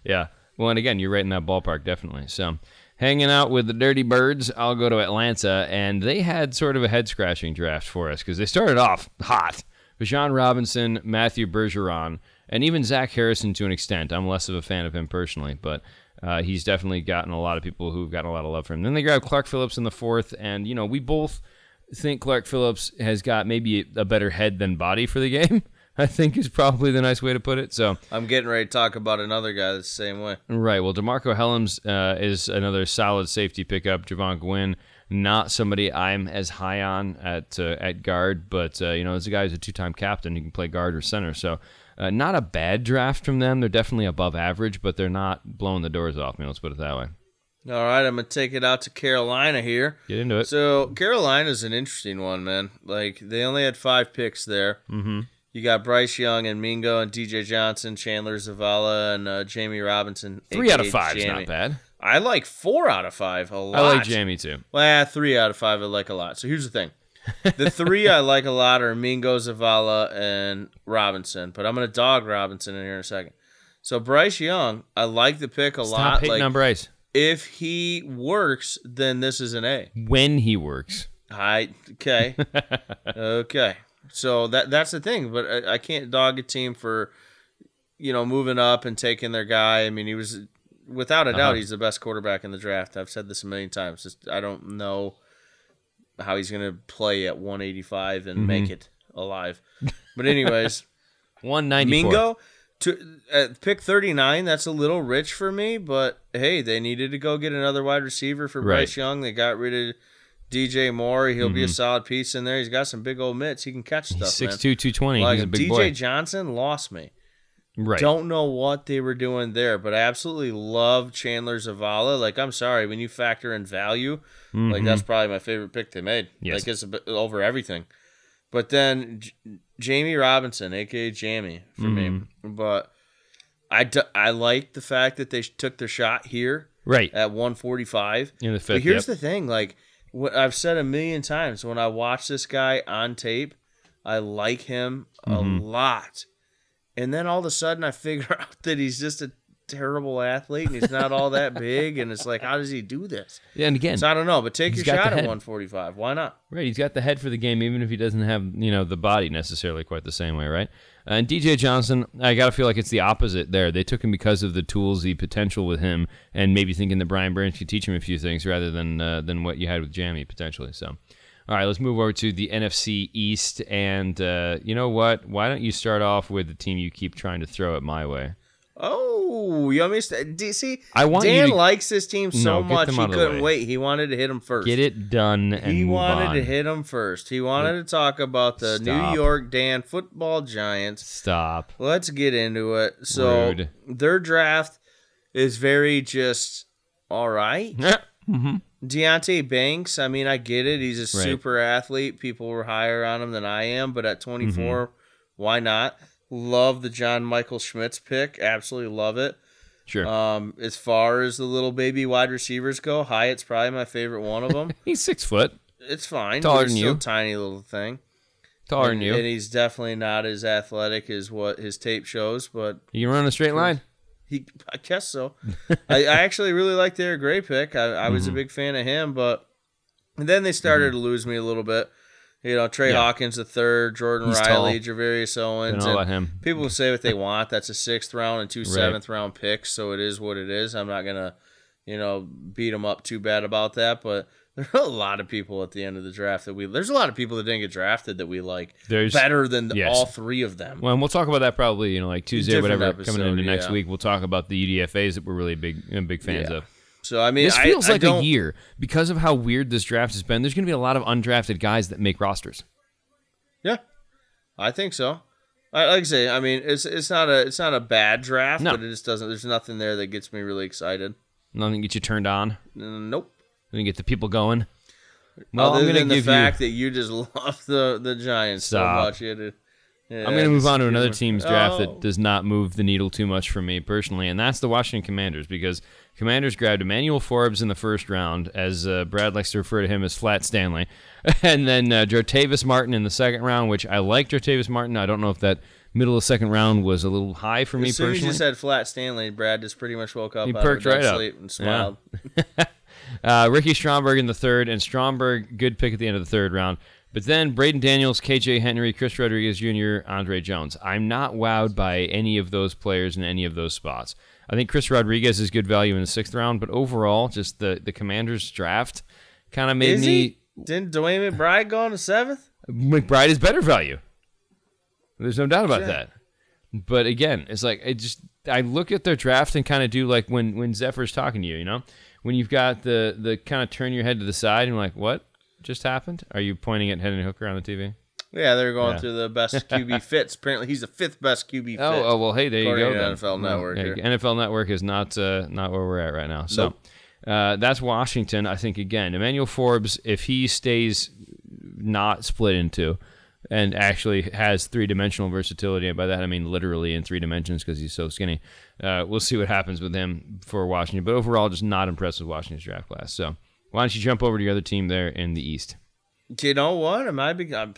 S1: Yeah. Well, and again, you're right in that ballpark, definitely. So, hanging out with the Dirty Birds, I'll go to Atlanta, and they had sort of a head scratching draft for us because they started off hot. Bijan Robinson, Matthew Bergeron, and even Zach Harrison to an extent. I'm less of a fan of him personally, but uh, he's definitely gotten a lot of people who've gotten a lot of love for him. Then they grab Clark Phillips in the fourth, and, you know, we both think Clark Phillips has got maybe a better head than body for the game. I think is probably the nice way to put it. So,
S2: I'm getting ready to talk about another guy the same way.
S1: Right. Well, DeMarcco Hellams uh, is another solid safety pickup. Jovaughn Gwyn, not somebody I'm as high on at uh, at guard, but uh, you know, as a guy who's a two-time captain, he can play guard or center. So, uh, not a bad draft from them. They're definitely above average, but they're not blowing the doors off me. Let's put it that way.
S2: All right, I'm gonna take it out to Carolina here.
S1: Get into it.
S2: So Carolina's an interesting one, man. Like they only had five picks there.
S1: mm-hmm.
S2: You got Bryce Young and Mingo and DJ Johnson, Chandler Zavala, and uh, Jamie Robinson.
S1: Three out of five is not bad.
S2: I like four out of five a lot.
S1: I like Jamie too.
S2: Well, yeah, three out of five I like a lot. So here's the thing. The three I like a lot are Mingo, Zavala, and Robinson. But I'm gonna dog Robinson in here in a second. So Bryce Young, I like the pick a
S1: Stop
S2: lot.
S1: hating
S2: Like
S1: on Bryce.
S2: if he works, then this is an A.
S1: When he works.
S2: I okay, okay. So that that's the thing, but I, I can't dog a team for you know moving up and taking their guy. I mean, he was without a doubt
S1: Uh-huh.
S2: he's the best quarterback in the draft. I've said this a million times. Just I don't know how he's going to play at 185 and make
S1: Mm-hmm.
S2: it alive. But anyways,
S1: 194.
S2: Mingo to uh, pick 39 that's a little rich for me but hey they needed to go get another wide receiver for
S1: Right.
S2: bryce young they got rid of dj moore he'll be a
S1: Mhm.
S2: solid piece in there he's got some big old mitts he can catch
S1: He's
S2: stuff
S1: 6'2", 220.
S2: Like
S1: He's a big
S2: dj
S1: boy.
S2: johnson lost me
S1: Right.
S2: don't know what they were doing there but i absolutely love chandler zavala like i'm sorry when you factor in value like
S1: Mhm.
S2: that's probably my favorite pick they made
S1: Yes.
S2: like it's over everything but then J- jamie robinson aka jamie for me
S1: Mm-hmm.
S2: but I, d- I like the fact that they took their shot here
S1: Right.
S2: at 145.
S1: In the
S2: But here's
S1: yep.
S2: the thing, like what I've said a million times, when I watch this guy on tape, I like him
S1: Mm-hmm.
S2: a lot. And then all of a sudden I figure out that he's just a terrible athlete and he's not all that big and it's like how does he do this?
S1: Yeah, and again,
S2: So I don't know, but take your shot at 145. Why not?
S1: Right, he's got the head for the game, even if he doesn't have you know the body necessarily quite the same way, right? And DJ Johnson, I gotta feel like it's the opposite there. They took him because of the tools, the potential with him, and maybe thinking that Brian Burns could teach him a few things rather than uh, than what you had with Jamie potentially. So, all right, let's move over to the NFC East, and uh, you know what? Why don't you start off with the team you keep trying to throw it my way?
S2: Oh, you want me to st- do see?
S1: I want
S2: Dan
S1: to-
S2: likes this team so
S1: No,
S2: much he
S1: out of the
S2: couldn't wait. He wanted to hit him first.
S1: Get it done and
S2: he wanted
S1: on.
S2: to hit him first. He wanted to talk about the
S1: Stop.
S2: New York Dan football giants.
S1: Stop.
S2: Let's get into it. So
S1: Rude.
S2: their draft is very just all right.
S1: mm-hmm.
S2: Deonte Banks, I mean, I get it. He's a
S1: Right.
S2: super athlete. People were higher on him than I am, but at 24,
S1: Mm-hmm.
S2: why not? Love the John Michael Schmitz pick. Absolutely love it.
S1: Sure.
S2: Um, as far as the little baby wide receivers go, Hyatt's probably my favorite one of them.
S1: he's six foot,
S2: it's fine.
S1: Taller
S2: it's
S1: than you.
S2: tiny little thing.
S1: taller
S2: and,
S1: than you.
S2: And he's definitely not as athletic as what his tape shows, but
S1: You can run a straight line.
S2: He, I guess so. I, I actually really liked their Gray pick. I, I
S1: Mm-hmm.
S2: was a big fan of him, but then they started to lose me a little bit. You know, Trey
S1: Yeah.
S2: Hawkins the third, Jordan
S1: He's
S2: Riley,
S1: tall. Gervarrius
S2: Owens.
S1: about him.
S2: People say what they want. That's a sixth round and two
S1: Right.
S2: seventh round picks, so it is what it is. I'm not gonna, you know, beat them up too bad about that. But there are a lot of people at the end of the draft that we. There's a lot of people that didn't get drafted that we like
S1: There's
S2: better than
S1: yes.
S2: all three of them.
S1: Well, and we'll talk about that probably, you know, like Tuesday or
S2: Different
S1: whatever coming
S2: episode,
S1: into next
S2: yeah.
S1: week. We'll talk about the UDFA's that we're really big, big fans
S2: Yeah.
S1: of.
S2: So I mean,
S1: This feels
S2: I
S1: like a year because of how weird this draft has been. There's going to be a lot of undrafted guys that make rosters.
S2: Yeah, I think so. I, like I say, I mean, it's it's not a it's not a bad draft,
S1: No.
S2: but it just doesn't. There's nothing there that gets me really excited.
S1: Nothing gets you turned on.
S2: Nope.
S1: Nothing get the people going. Well,
S2: Other
S1: I'm going
S2: than the
S1: give
S2: fact that you just love the the Giants
S1: Stop.
S2: so much, you yeah,
S1: I'm going to move on to another team's draft
S2: Oh.
S1: that does not move the needle too much for me personally, and that's the Washington Commanders because Commanders grabbed Emmanuel Forbes in the first round, as uh, Brad likes to refer to him as Flat Stanley, and then uh, Jartavius Martin in the second round, which I like Jartavius Martin. I don't know if that middle of second round was a little high for me
S2: As soon as you said flat Stanley, Brad just pretty much woke up
S1: He
S2: out
S1: perked
S2: of a dead
S1: right up.
S2: sleep and smiled.
S1: Uh, Ricky Stromberg in the third, and Stromberg, good pick at the end of the third round. But then Braden Daniels, KJ Henry, Chris Rodriguez Jr., Andre Jones. I'm not wowed by any of those players in any of those spots. I think Chris Rodriguez is good value in the sixth round, but overall, just the, the Commanders draft kind of made
S2: Is
S1: me.
S2: he? Didn't DeWayne McBride go on the seventh?
S1: McBride is better value. There's no doubt about
S2: Yeah.
S1: that. But again, it's like I just I look at their draft and kind of do like when when Zephyr's talking to you, you know, when you've got the the kind of turn your head to the side and you're like, what just happened? Are you pointing at Hendon Hooker on the TV?
S2: Yeah, they're going
S1: Yeah.
S2: through the best QB fits. Apparently, he's the fifth best QB fit.
S1: Oh, oh well, hey, there you go. then.
S2: NFL Network
S1: yeah. NFL Network is not uh, not where we're at right now. So uh, that's Washington. I think again, Emmanuel Forbes, if he stays not split into, and actually has three dimensional versatility, and by that I mean literally in three dimensions because he's so skinny. Uh, we'll see what happens with him for Washington. But overall, just not impressed with Washington's draft class. So why don't you jump over to your other team there in the East?
S2: You know what? I might be. I'm,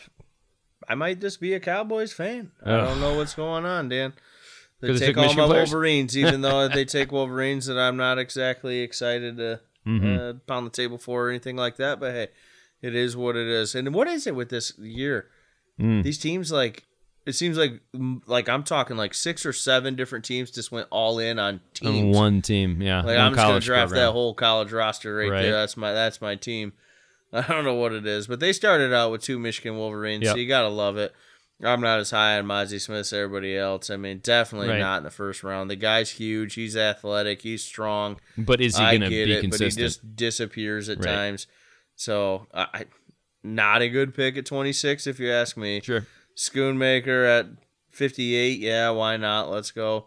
S2: I might just be a Cowboys fan. I don't know what's going on, Dan. They take all
S1: Michigan
S2: my
S1: players?
S2: Wolverines, even though they take Wolverines that I'm not exactly excited to
S1: Mm-hmm.
S2: uh, pound the table for or anything like that. But hey, it is what it is. And what is it with this year?
S1: Mm.
S2: These teams, like, it seems like, like I'm talking like six or seven different teams just went all in on
S1: On
S2: teams.
S1: one team, yeah.
S2: Like I'm just gonna draft
S1: program.
S2: that whole college roster right,
S1: Right.
S2: there. That's my that's my team. I don't know what it is, but they started out with two Michigan Wolverines,
S1: Yep.
S2: so you gotta love it. I'm not as high on Mazi Smith as everybody else. I mean, definitely
S1: Right.
S2: not in the first round. The guy's huge. He's athletic. He's strong.
S1: But is he going to be
S2: it,
S1: consistent?
S2: but he just disappears at
S1: Right.
S2: times. So, I not a good pick at 26, if you ask me.
S1: Sure.
S2: Schoonmaker at 58. Yeah, why not? Let's go.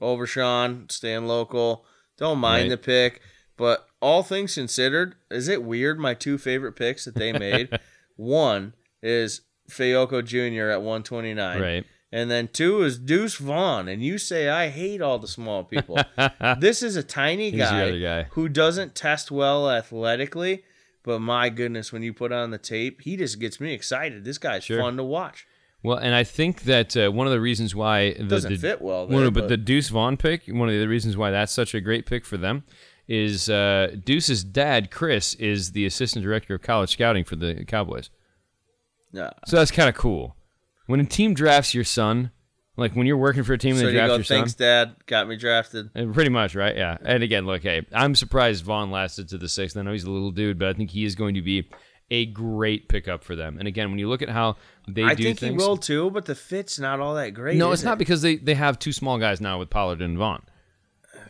S2: Overshown, staying local. Don't mind
S1: Right.
S2: the pick. But all things considered, is it weird my two favorite picks that they made? One is Fehoko Jr. at 129.
S1: Right.
S2: And then two is Deuce Vaughn. And you say, I hate all the small people. this is a tiny guy,
S1: guy.
S2: who doesn't test well athletically. But my goodness, when you put on the tape, he just gets me excited. This guy's
S1: Sure.
S2: fun to watch.
S1: Well, and I think that uh, one of the reasons why the,
S2: Doesn't
S1: the-
S2: fit well there,
S1: but,
S2: but-
S1: the Deuce Vaughn pick, one of the reasons why that's such a great pick for them, is uh, Deuce's dad, Chris, is the assistant director of college scouting for the Cowboys.
S2: Yeah.
S1: So that's kind of cool. When a team drafts your son, like when you're working for a team and
S2: So
S1: they
S2: you
S1: draft
S2: go,
S1: your son,
S2: thanks, Dad. Got me drafted.
S1: Pretty much, right? Yeah. And again, look, hey, I'm surprised Vaughn lasted to the sixth. I know he's a little dude, but I think he is going to be a great pickup for them. And again, when you look at how they
S2: I
S1: do
S2: think
S1: things,
S2: he will too, but the fit's not all that great.
S1: no, it's not because they, they have two small guys now with Pollard and Vaughn.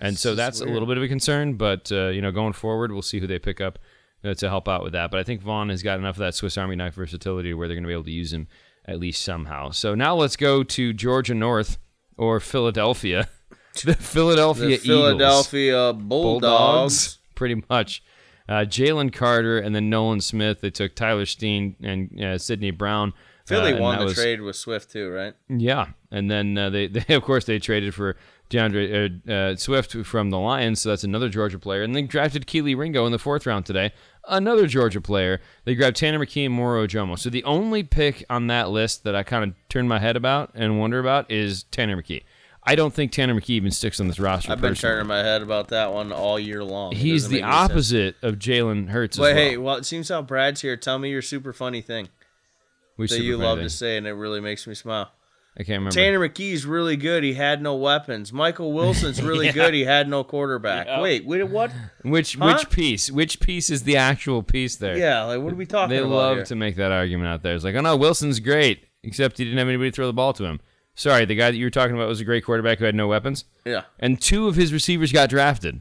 S1: And so that's a little bit of a concern, but uh, you know, going forward, we'll see who they pick up uh, to help out with that. But I think Vaughn has got enough of that Swiss Army knife versatility where they're going to be able to use him at least somehow. So now let's go to Georgia North or Philadelphia. the Philadelphia
S2: The
S1: Eagles.
S2: Philadelphia Bulldogs.
S1: pretty much. Uh, Jalen Carter and then Nolan Smith. They took Tyler Steen and uh, Sidney Brown.
S2: Philly
S1: Uh,
S2: won the
S1: was-
S2: trade with Swift too, right?
S1: Yeah, and then uh, they, they of course they traded for D'Andre uh, uh, Swift from the Lions, so that's another Georgia player, and they drafted Kelee Ringo in the fourth round today, another Georgia player. They grabbed Tanner McKee and Moro Ojomo. So the only pick on that list that I kind of turn my head about and wonder about is Tanner McKee. I don't think Tanner McKee even sticks on this roster.
S2: I've been
S1: personally.
S2: turning my head about that one all year long. It
S1: He's the
S2: any sense.
S1: opposite of Jalen Hurts. as
S2: But
S1: well.
S2: hey, well, it seems how Brad's here. Tell me your super funny thing
S1: We
S2: that you love
S1: thing.
S2: to say, and it really makes me smile.
S1: I can't remember.
S2: Tanner McKee's really good. He had no weapons. Michael Wilson's really
S1: Yeah.
S2: good. He had no quarterback.
S1: Yeah.
S2: Wait, wait, what?
S1: which
S2: Huh?
S1: which piece? Which piece is the actual piece there?
S2: Yeah, like what are we talking
S1: They
S2: about They
S1: love
S2: here?
S1: to make that argument out there. It's like, oh no, Wilson's great, except he didn't have anybody to throw the ball to him. Sorry, the guy that you were talking about was a great quarterback who had no weapons,
S2: Yeah,
S1: and two of his receivers got drafted.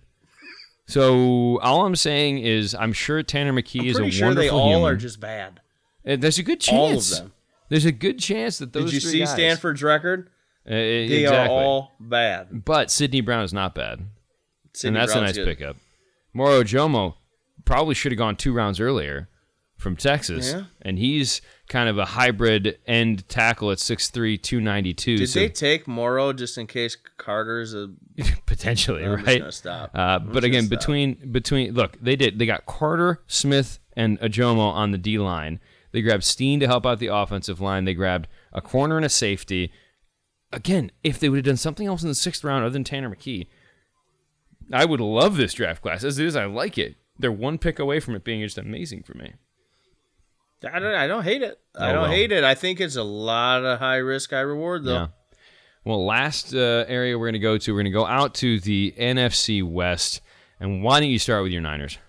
S1: So all I'm saying is, I'm sure Tanner McKee is a wonderful.
S2: I'm
S1: is
S2: pretty
S1: a
S2: sure
S1: wonderful
S2: they all
S1: human.
S2: are just bad.
S1: Uh, There's a good chance.
S2: All of them.
S1: There's a good chance that those.
S2: Did you see
S1: guys-
S2: Stanford's record?
S1: Uh,
S2: They
S1: exactly.
S2: are all bad.
S1: But Sidney Brown is not bad,
S2: Sidney
S1: and that's
S2: Brown's
S1: a nice
S2: good.
S1: pickup. Moro Ojomo probably should have gone two rounds earlier from Texas,
S2: Yeah.
S1: and he's kind of a hybrid end tackle at 6'3", 292.
S2: Did
S1: so
S2: they take Morrow just in case Carter's a?
S1: potentially
S2: I'm
S1: right?
S2: stop.
S1: Uh, but again,
S2: stop.
S1: between between look, they did they got Carter, Smith, and Ojomo on the D line. They grabbed Steen to help out the offensive line. They grabbed a corner and a safety. Again, if they would have done something else in the sixth round other than Tanner McKee, I would love this draft class. As it is, I like it. They're one pick away from it being just amazing for me.
S2: I don't. I don't hate it. I
S1: Oh,
S2: don't
S1: well.
S2: hate it. I think it's a lot of high risk, high reward though.
S1: Yeah. Well, last uh, area we're going to go to, we're going to go out to the NFC West. And why don't you start with your Niners?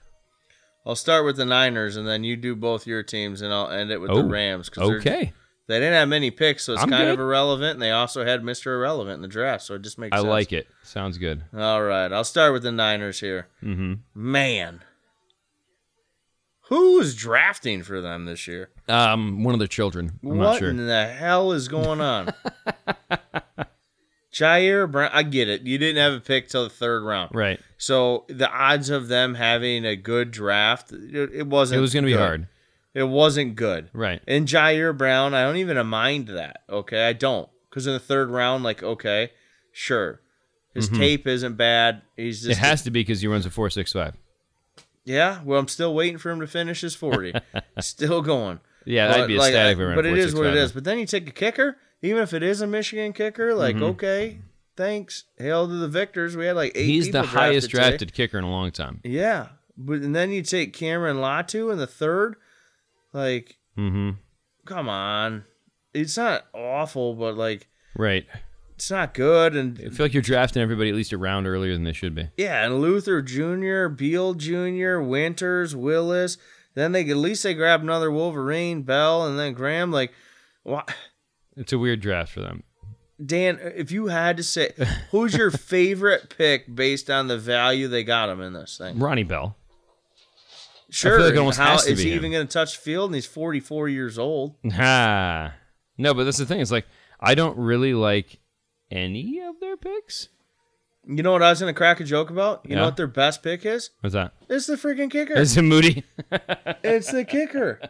S2: I'll start with the Niners, and then you do both your teams, and I'll end it with
S1: Oh,
S2: the Rams.
S1: Okay.
S2: They didn't have many picks, so it's
S1: I'm
S2: kind of irrelevant. And they also had Mr. Irrelevant in the draft, so it just makes
S1: I
S2: sense.
S1: like it. Sounds good.
S2: All right, I'll start with the Niners here.
S1: Mm-hmm.
S2: Man, who is drafting for them this year?
S1: Um, one of their children. I'm
S2: what
S1: not sure.
S2: in the hell is going on? Ji'Ayir Brown, I get it. You didn't have a pick till the third round,
S1: Right.
S2: so the odds of them having a good draft, it, wasn't.
S1: It was going to be hard.
S2: It wasn't good.
S1: Right.
S2: And Ji'Ayir Brown, I don't even mind that. Okay, I don't because in the third round, like, okay, sure, his tape isn't bad. He's
S1: Mm-hmm. It
S2: just
S1: has to be because he runs a four six five.
S2: yeah. Well, I'm still waiting for him to finish his forty. still going.
S1: Yeah, that'd be
S2: like,
S1: ecstatic.
S2: I-
S1: if he ran
S2: but it is what it is. But then you take a kicker, even if it is a Michigan kicker, like okay, thanks, hail to the victors. We had like eight.
S1: Mm-hmm. He's the highest
S2: drafted
S1: drafted kicker in a long time.
S2: Yeah, but and then you take Cameron Latu in the third, like
S1: Mm-hmm.
S2: come on, it's not awful, but like
S1: Right.
S2: it's not good. And
S1: I feel like you're drafting everybody at least a round earlier than they should be.
S2: yeah, and Luter Jr., Beal Jr., Winters, Willis. Then they at least they grab another Wolverine, Bell, and then Graham. Like, why?
S1: It's a weird draft for them.
S2: Dan, if you had to say, who's your favorite pick based on the value they got him in this thing?
S1: Ronnie Bell.
S2: Sure.
S1: like it almost
S2: how is he
S1: him.
S2: even going to touch field? And he's 44 years old.
S1: Ha. No, but that's the thing. It's like I don't really like any of their picks.
S2: You know what I was to crack a joke about? You know what their best pick is?
S1: What's that?
S2: It's the freaking kicker.
S1: Is it Moody?
S2: It's the kicker.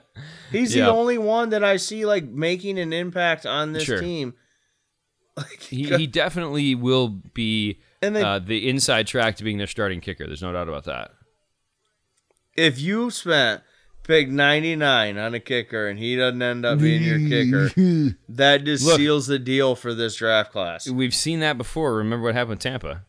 S2: He's
S1: Yeah.
S2: the only one that I see like making an impact on this
S1: Sure.
S2: team.
S1: he, he definitely will be
S2: they-
S1: uh, the inside track to being their starting kicker. There's no doubt about that.
S2: if you spent pick 99 on a kicker and he doesn't end up being your kicker, that just
S1: Look.
S2: seals the deal for this draft class.
S1: We've seen that before. Remember what happened with Tampa?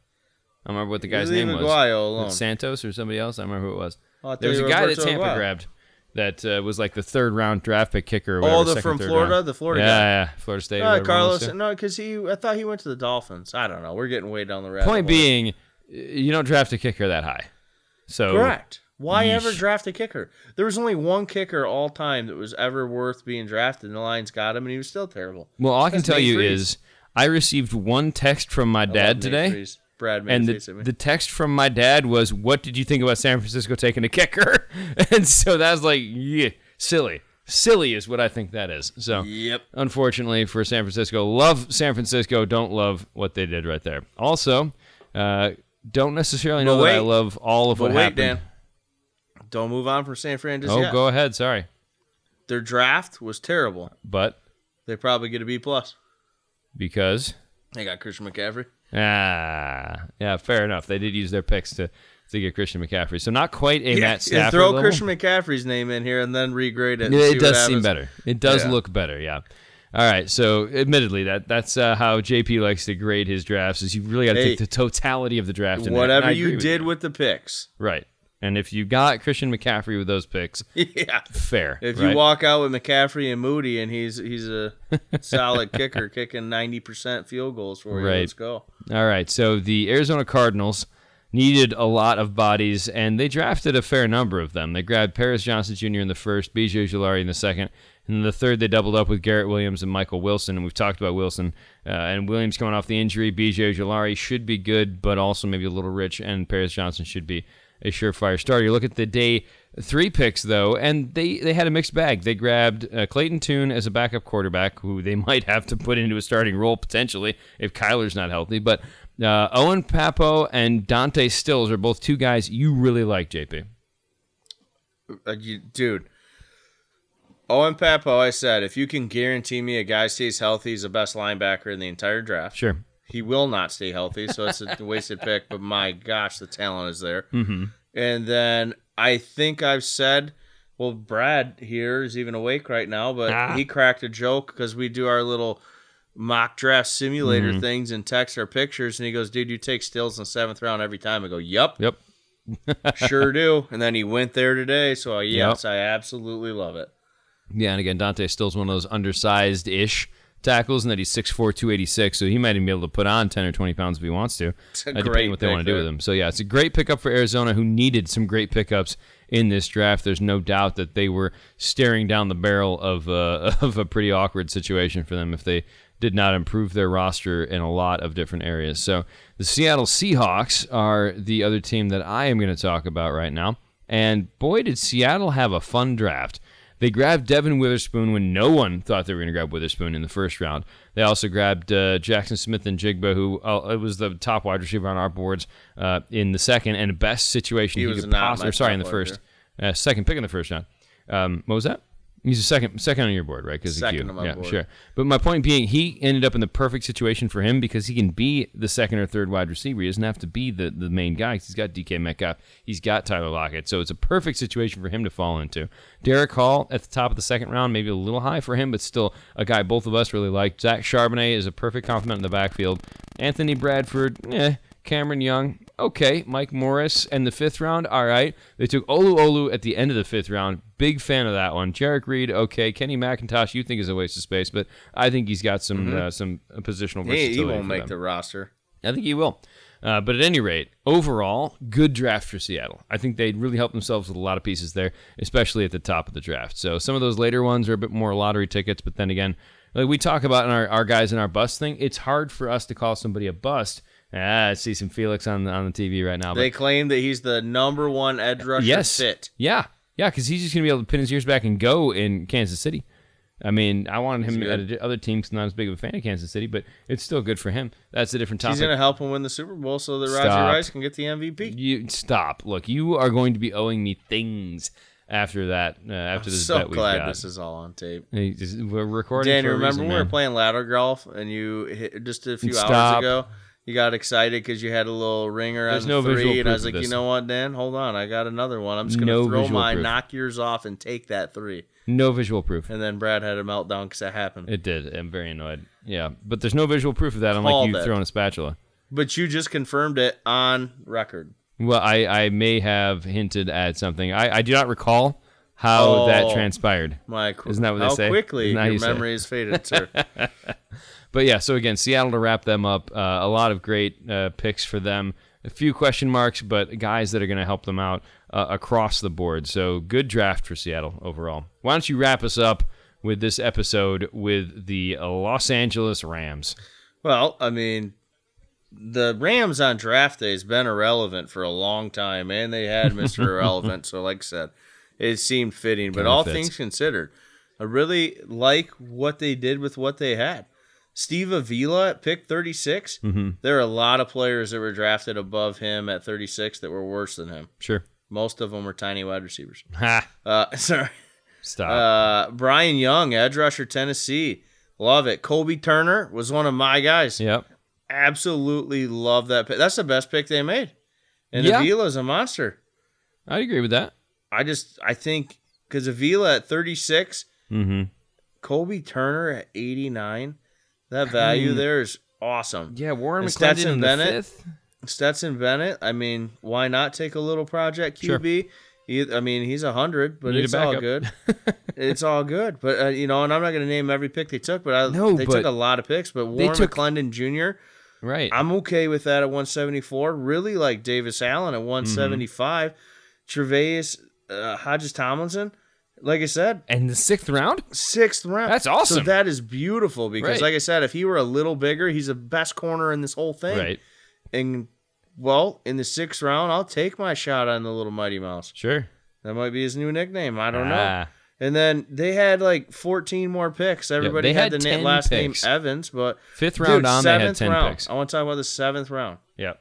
S1: I remember what the guy's name was.
S2: Aguayo.
S1: Was it Santos or somebody else? I remember who it was.
S2: Oh,
S1: There was a
S2: were
S1: guy that Tampa
S2: Aguayo.
S1: grabbed that uh, was like the third round draft pick kicker. Or whatever,
S2: Oh, the
S1: second,
S2: from Florida,
S1: round.
S2: the Florida
S1: yeah,
S2: guy.
S1: yeah, Florida State.
S2: No,
S1: whatever it was,
S2: Carlos. No, because he. I thought he went to the Dolphins. I don't know. We're getting way down the rabbit.
S1: Point
S2: hole.
S1: being, you don't draft a kicker that high. So
S2: correct. Why ever draft a kicker? There was only one kicker all time that was ever worth being drafted, and the Lions got him, and he was still terrible.
S1: Well, all I can tell
S2: Nate
S1: you
S2: Freeze.
S1: is I received one text from my
S2: I
S1: dad today.
S2: Freeze. Brad
S1: And the,
S2: face at me.
S1: the text from my dad was, "What did you think about San Francisco taking a kicker?" And so that's like, yeah, silly, silly is what I think that is. So,
S2: Yep.
S1: unfortunately for San Francisco, love San Francisco, don't love what they did right there. Also, uh, don't necessarily know
S2: But
S1: that I love all of what
S2: wait,
S1: happened.
S2: Dan. Don't move on from San Fran just
S1: oh,
S2: yet.
S1: go ahead. Sorry,
S2: Their draft was terrible.
S1: but
S2: They probably get a B plus.
S1: because
S2: They got Christian McCaffrey.
S1: ah, yeah, fair enough. They did use their picks to to get Christian McCaffrey. So not quite a Matt Stafford
S2: throw
S1: level.
S2: Christian McCaffrey's name in here and then regrade it.
S1: Yeah,
S2: see
S1: it does seem better. It does
S2: Yeah.
S1: look better. Yeah. All right. So, admittedly, that that's uh, how JP likes to grade his drafts. Is you really got to
S2: Hey,
S1: take the totality of the draft. and
S2: Whatever you
S1: with
S2: did with the picks.
S1: right? And if you got Christian McCaffrey with those picks,
S2: yeah.
S1: fair.
S2: If
S1: right?
S2: you walk out with McCaffrey and Moody and he's he's a solid kicker kicking ninety percent field goals for you,
S1: Right.
S2: let's go.
S1: All right. So the Arizona Cardinals needed a lot of bodies, and they drafted a fair number of them. They grabbed Paris Johnson Jr. in the first, BJ Ojulari in the second, and in the third they doubled up with Garrett Williams and Michael Wilson. And we've talked about Wilson uh, and Williams coming off the injury. BJ Ojulari should be good, but also maybe a little rich, and Paris Johnson should be a surefire starter. You look at the day three picks though, and they they had a mixed bag. They grabbed uh, Clayton Tune as a backup quarterback, who they might have to put into a starting role potentially if Kyler's not healthy. But uh, Owen Pappoe and Dante Stills are both two guys you really like, JP.
S2: Uh, you, dude. Owen Pappoe, I said, if you can guarantee me a guy stays healthy, he's the best linebacker in the entire draft.
S1: Sure.
S2: He will not stay healthy, so it's a wasted pick. But my gosh, the talent is there. Mm-hmm. And then I think I've said, well, Brad here is even awake right now, but
S1: Ah.
S2: he cracked a joke because we do our little mock draft simulator
S1: Mm-hmm.
S2: things and text our pictures, and he goes, "Dude, you take Stills in the seventh round every time." I go, "Yep,
S1: Yep.
S2: sure do." And then he went there today, so yes, I absolutely love it.
S1: Yeah, and again, Dante Stills one of those undersized ish tackles, and that he's 6'4", 286, so he might even be able to put on 10 or 20 pounds if he wants to,
S2: It's a
S1: uh, depending
S2: great
S1: what they want to do with him. So, yeah, it's a great pickup for Arizona, who needed some great pickups in this draft. There's no doubt that they were staring down the barrel of, uh, of a pretty awkward situation for them if they did not improve their roster in a lot of different areas. So, the Seattle Seahawks are the other team that I am going to talk about right now. And boy, did Seattle have a fun draft. They grabbed Devin Witherspoon when no one thought they were going to grab Witherspoon in the first round. They also grabbed uh, Jaxon Smith-Njigba, who uh, it was the top wide receiver on our boards uh, in the second and the best situation
S2: He
S1: he,
S2: was
S1: could possibly. Sorry, in the first, uh, second pick in the first round. Um, what was that? He's a second, second on your board, right? Because
S2: Second on my
S1: yeah,
S2: board.
S1: sure. But my point being, he ended up in the perfect situation for him because he can be the second or third wide receiver. He doesn't have to be the, the main guy. He's got DK Metcalf. He's got Tyler Lockett. So it's a perfect situation for him to fall into. Derick Hall at the top of the second round, maybe a little high for him, but still a guy both of us really like. Zach Charbonnet is a perfect complement in the backfield. Anthony Bradford, eh. Cameron Young, okay. Mike Morris and the fifth round, all right. They took Olu Olu at the end of the fifth round. Big fan of that one. Jerrick Reed, okay. Kenny McIntosh, you think is a waste of space, but I think he's got some uh, some uh, positional versatility.
S2: He, he won't make
S1: them.
S2: the roster.
S1: I think he will. Uh, but at any rate, overall, good draft for Seattle. I think they'd really help themselves with a lot of pieces there, especially at the top of the draft. So some of those later ones are a bit more lottery tickets, but then again, like we talk about in our, our guys in our bust thing, it's hard for us to call somebody a bust. Ah, I see some Felix on the, on the TV right now.
S2: They claim that he's the number one edge rusher
S1: yes,
S2: fit.
S1: yeah, yeah, because he's just gonna be able to pin his ears back and go in Kansas City. I mean, I wanted him at other teams. Not as big of a fan of Kansas City, but it's still good for him. That's a different topic.
S2: He's going to help him win the Super Bowl so that Roger Rice can get the MVP.
S1: You stop. Look, you are going to be owing me things. after that. Uh, after this
S2: so
S1: bet
S2: glad this is all on tape.
S1: Just- We're recording.
S2: Dan, remember
S1: reason,
S2: when we were playing ladder golf and you hit just a few hours ago? You got excited because you had a little ringer
S1: There's
S2: on
S1: no
S2: the three, and I was like, you know what, Dan? Hold on, I got another one. I'm just gonna
S1: No
S2: throw mine,
S1: proof.
S2: knock yours off, and take that three.
S1: No visual proof.
S2: And then Brad had a meltdown because that happened.
S1: It did. I'm very annoyed. Yeah, but there's no visual proof of that, unlike you throwing a spatula.
S2: But you just confirmed it on record.
S1: Well, I, I may have hinted at something. I, I do not recall how that
S2: Oh.
S1: transpired.
S2: My,
S1: Isn't that what they
S2: how
S1: say?
S2: quickly
S1: Isn't
S2: your
S1: you
S2: memory is faded, sir.
S1: But yeah, so again, Seattle to wrap them up. Uh, a lot of great uh, picks for them. A few question marks, but guys that are going to help them out uh, across the board. So good draft for Seattle overall. Why don't you wrap us up with this episode with the Los Angeles Rams?
S2: Well, I mean, the Rams on draft day has been irrelevant for a long time, and they had Mr. Irrelevant. So, like I said, it seemed fitting. But all
S1: fits.
S2: things considered, I really like what they did with what they had. Steve Avila at pick 36.
S1: Mm-hmm.
S2: There are a lot of players that were drafted above him at 36 that were worse than him.
S1: Sure.
S2: Most of them were tiny wide receivers.
S1: Ha!
S2: Uh, sorry.
S1: Stop.
S2: Uh, Byron Young, edge rusher, Tennessee. Love it. Kobie Turner was one of my guys
S1: yep.
S2: absolutely love that pick. That's the best pick they made. And
S1: Yeah.
S2: Avila's a monster.
S1: I'd agree with that.
S2: I just I think because Avila at 36,
S1: Mm-hmm.
S2: Kobie Turner at 89, that value there is awesome.
S1: Yeah, Warren
S2: And
S1: McClendon
S2: Stetson
S1: in the
S2: Bennett?
S1: fifth.
S2: Stetson Bennett, I mean, why not take a little project QB? He, I mean, he's a hundred, but
S1: Need
S2: it's all good. it's all good. But uh, you know, and I'm not going to name every pick they took, but I,
S1: No,
S2: they
S1: but
S2: took a lot of picks. But Warren
S1: took-
S2: McClendon Jr.
S1: Right.
S2: I'm okay with that at 174. Really like Davis Allen
S1: Mm-hmm.
S2: at 175. Tre'Vius uh, Hodges Tomlinson, like I said,
S1: and the sixth round?
S2: sixth round.
S1: That's awesome.
S2: So that is beautiful because,
S1: Right.
S2: like I said, if he were a little bigger, he's the best corner in this whole thing.
S1: Right.
S2: And well, in the sixth round, I'll take my shot on the little Mighty Mouse.
S1: Sure.
S2: That might be his new nickname. I don't know.
S1: Ah.
S2: And then they had like 14 more picks. Everybody
S1: they
S2: had,
S1: had
S2: the na- last
S1: picks.
S2: name Evans, but
S1: Fifth round
S2: Dude,
S1: on, they had
S2: seventh
S1: 10
S2: round.
S1: picks.
S2: I want to talk about the seventh round.
S1: Yep.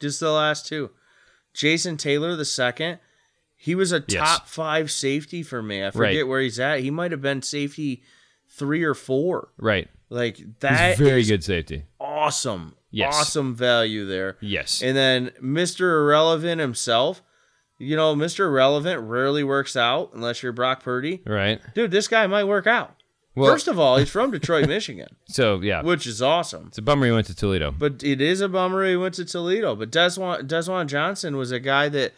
S2: Just the last two. Jason Taylor the second. He was a
S1: Yes.
S2: top five safety for me. I forget
S1: Right.
S2: where he's at. He might have been safety three or four.
S1: Right.
S2: Like
S1: He's
S2: that
S1: very
S2: is
S1: good safety.
S2: awesome.
S1: Yes.
S2: Awesome value there.
S1: Yes.
S2: And then Mr. Irrelevant himself. You know, Mr. Irrelevant rarely works out unless you're Brock Purdy.
S1: right.
S2: Dude, this guy might work out.
S1: Well,
S2: First of all, he's from Detroit, Michigan,
S1: so yeah,
S2: which is awesome.
S1: it's a bummer he went to Toledo.
S2: But it is a bummer he went to Toledo. But Desjuan, Desjuan Johnson was a guy that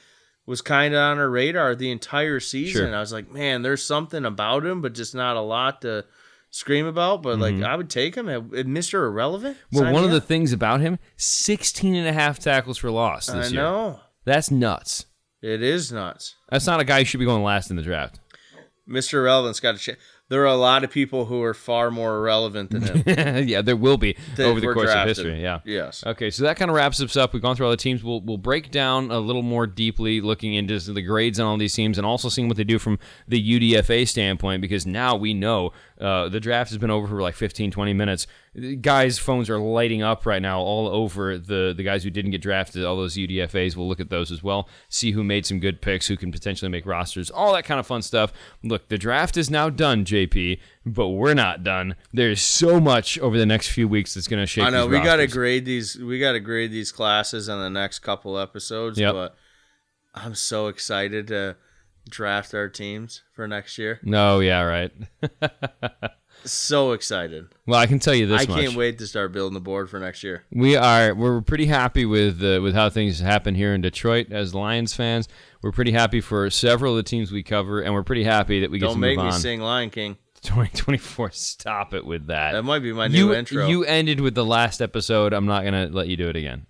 S2: was kind of on our radar the entire season.
S1: Sure.
S2: I was like, man, there's something about him, but just not a lot to scream about. But like, I would take him at, at Mr. Irrelevant.
S1: Mm-hmm. Well, one of the things about him, 16 and a half tackles for loss
S2: I
S1: this year.
S2: know
S1: That's nuts.
S2: it is nuts.
S1: That's not a guy who should be going last in the draft.
S2: Mr. Irrelevant's got a change. There are a lot of people who are far more irrelevant than him.
S1: yeah, there will be over the course
S2: drafted.
S1: of history. Yeah.
S2: Yes.
S1: Okay, so that kind of wraps us up. We've gone through all the teams. We'll, we'll break down a little more deeply, looking into the grades on all these teams and also seeing what they do from the UDFA standpoint because now we know uh, the draft has been over for like 15, 20 minutes. Guys' phones are lighting up right now all over the, the guys who didn't get drafted, all those UDFAs. We'll look at those as well, see who made some good picks, who can potentially make rosters, all that kind of fun stuff. Look, the draft is now done, JP, but we're not done. There's so much over the next few weeks that's going to shape
S2: I know we got to grade these. We got to grade these classes in the next couple episodes.
S1: Yep.
S2: But I'm so excited to draft our teams for next year.
S1: No, yeah, right.
S2: So excited!
S1: Well, I can tell you this
S2: I
S1: much:
S2: can't wait to start building the board for next year.
S1: we are we're pretty happy with uh, with how things happen here in Detroit as Lions fans. We're pretty happy for several of the teams we cover, and we're pretty happy that we get
S2: Don't
S1: to
S2: make
S1: move
S2: me
S1: on.
S2: sing Lion King.
S1: 2024. Stop it with that.
S2: That might be my new
S1: you
S2: intro.
S1: you ended with the last episode. I'm not gonna let you do it again.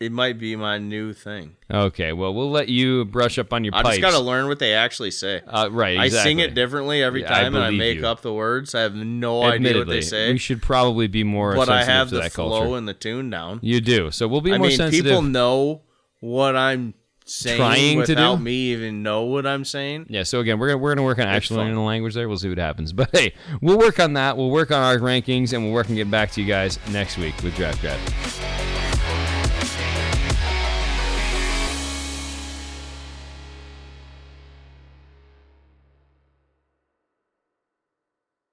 S2: It might be my new thing.
S1: Okay, well we'll let you brush up on your
S2: I
S1: pipes.
S2: just got to learn what they actually say.
S1: uh, right,
S2: I
S1: exactly.
S2: sing it differently every
S1: Yeah, I
S2: time, and I
S1: believe
S2: make
S1: you.
S2: up the words. I have no idea what
S1: Admittedly,
S2: they say,
S1: we should probably be more.
S2: but I
S1: sensitive
S2: have
S1: to
S2: the
S1: that
S2: flow
S1: culture.
S2: and the tune down.
S1: You do, so we'll be
S2: I
S1: more
S2: mean,
S1: sensitive.
S2: people know what I'm saying
S1: Trying to
S2: without
S1: do?
S2: me even know what I'm saying.
S1: Yeah, so again, we're gonna we're gonna work on actually learning the language there. We'll see what happens. But hey, we'll work on that. We'll work on our rankings, and we'll work and get back to you guys next week with Draft Grab.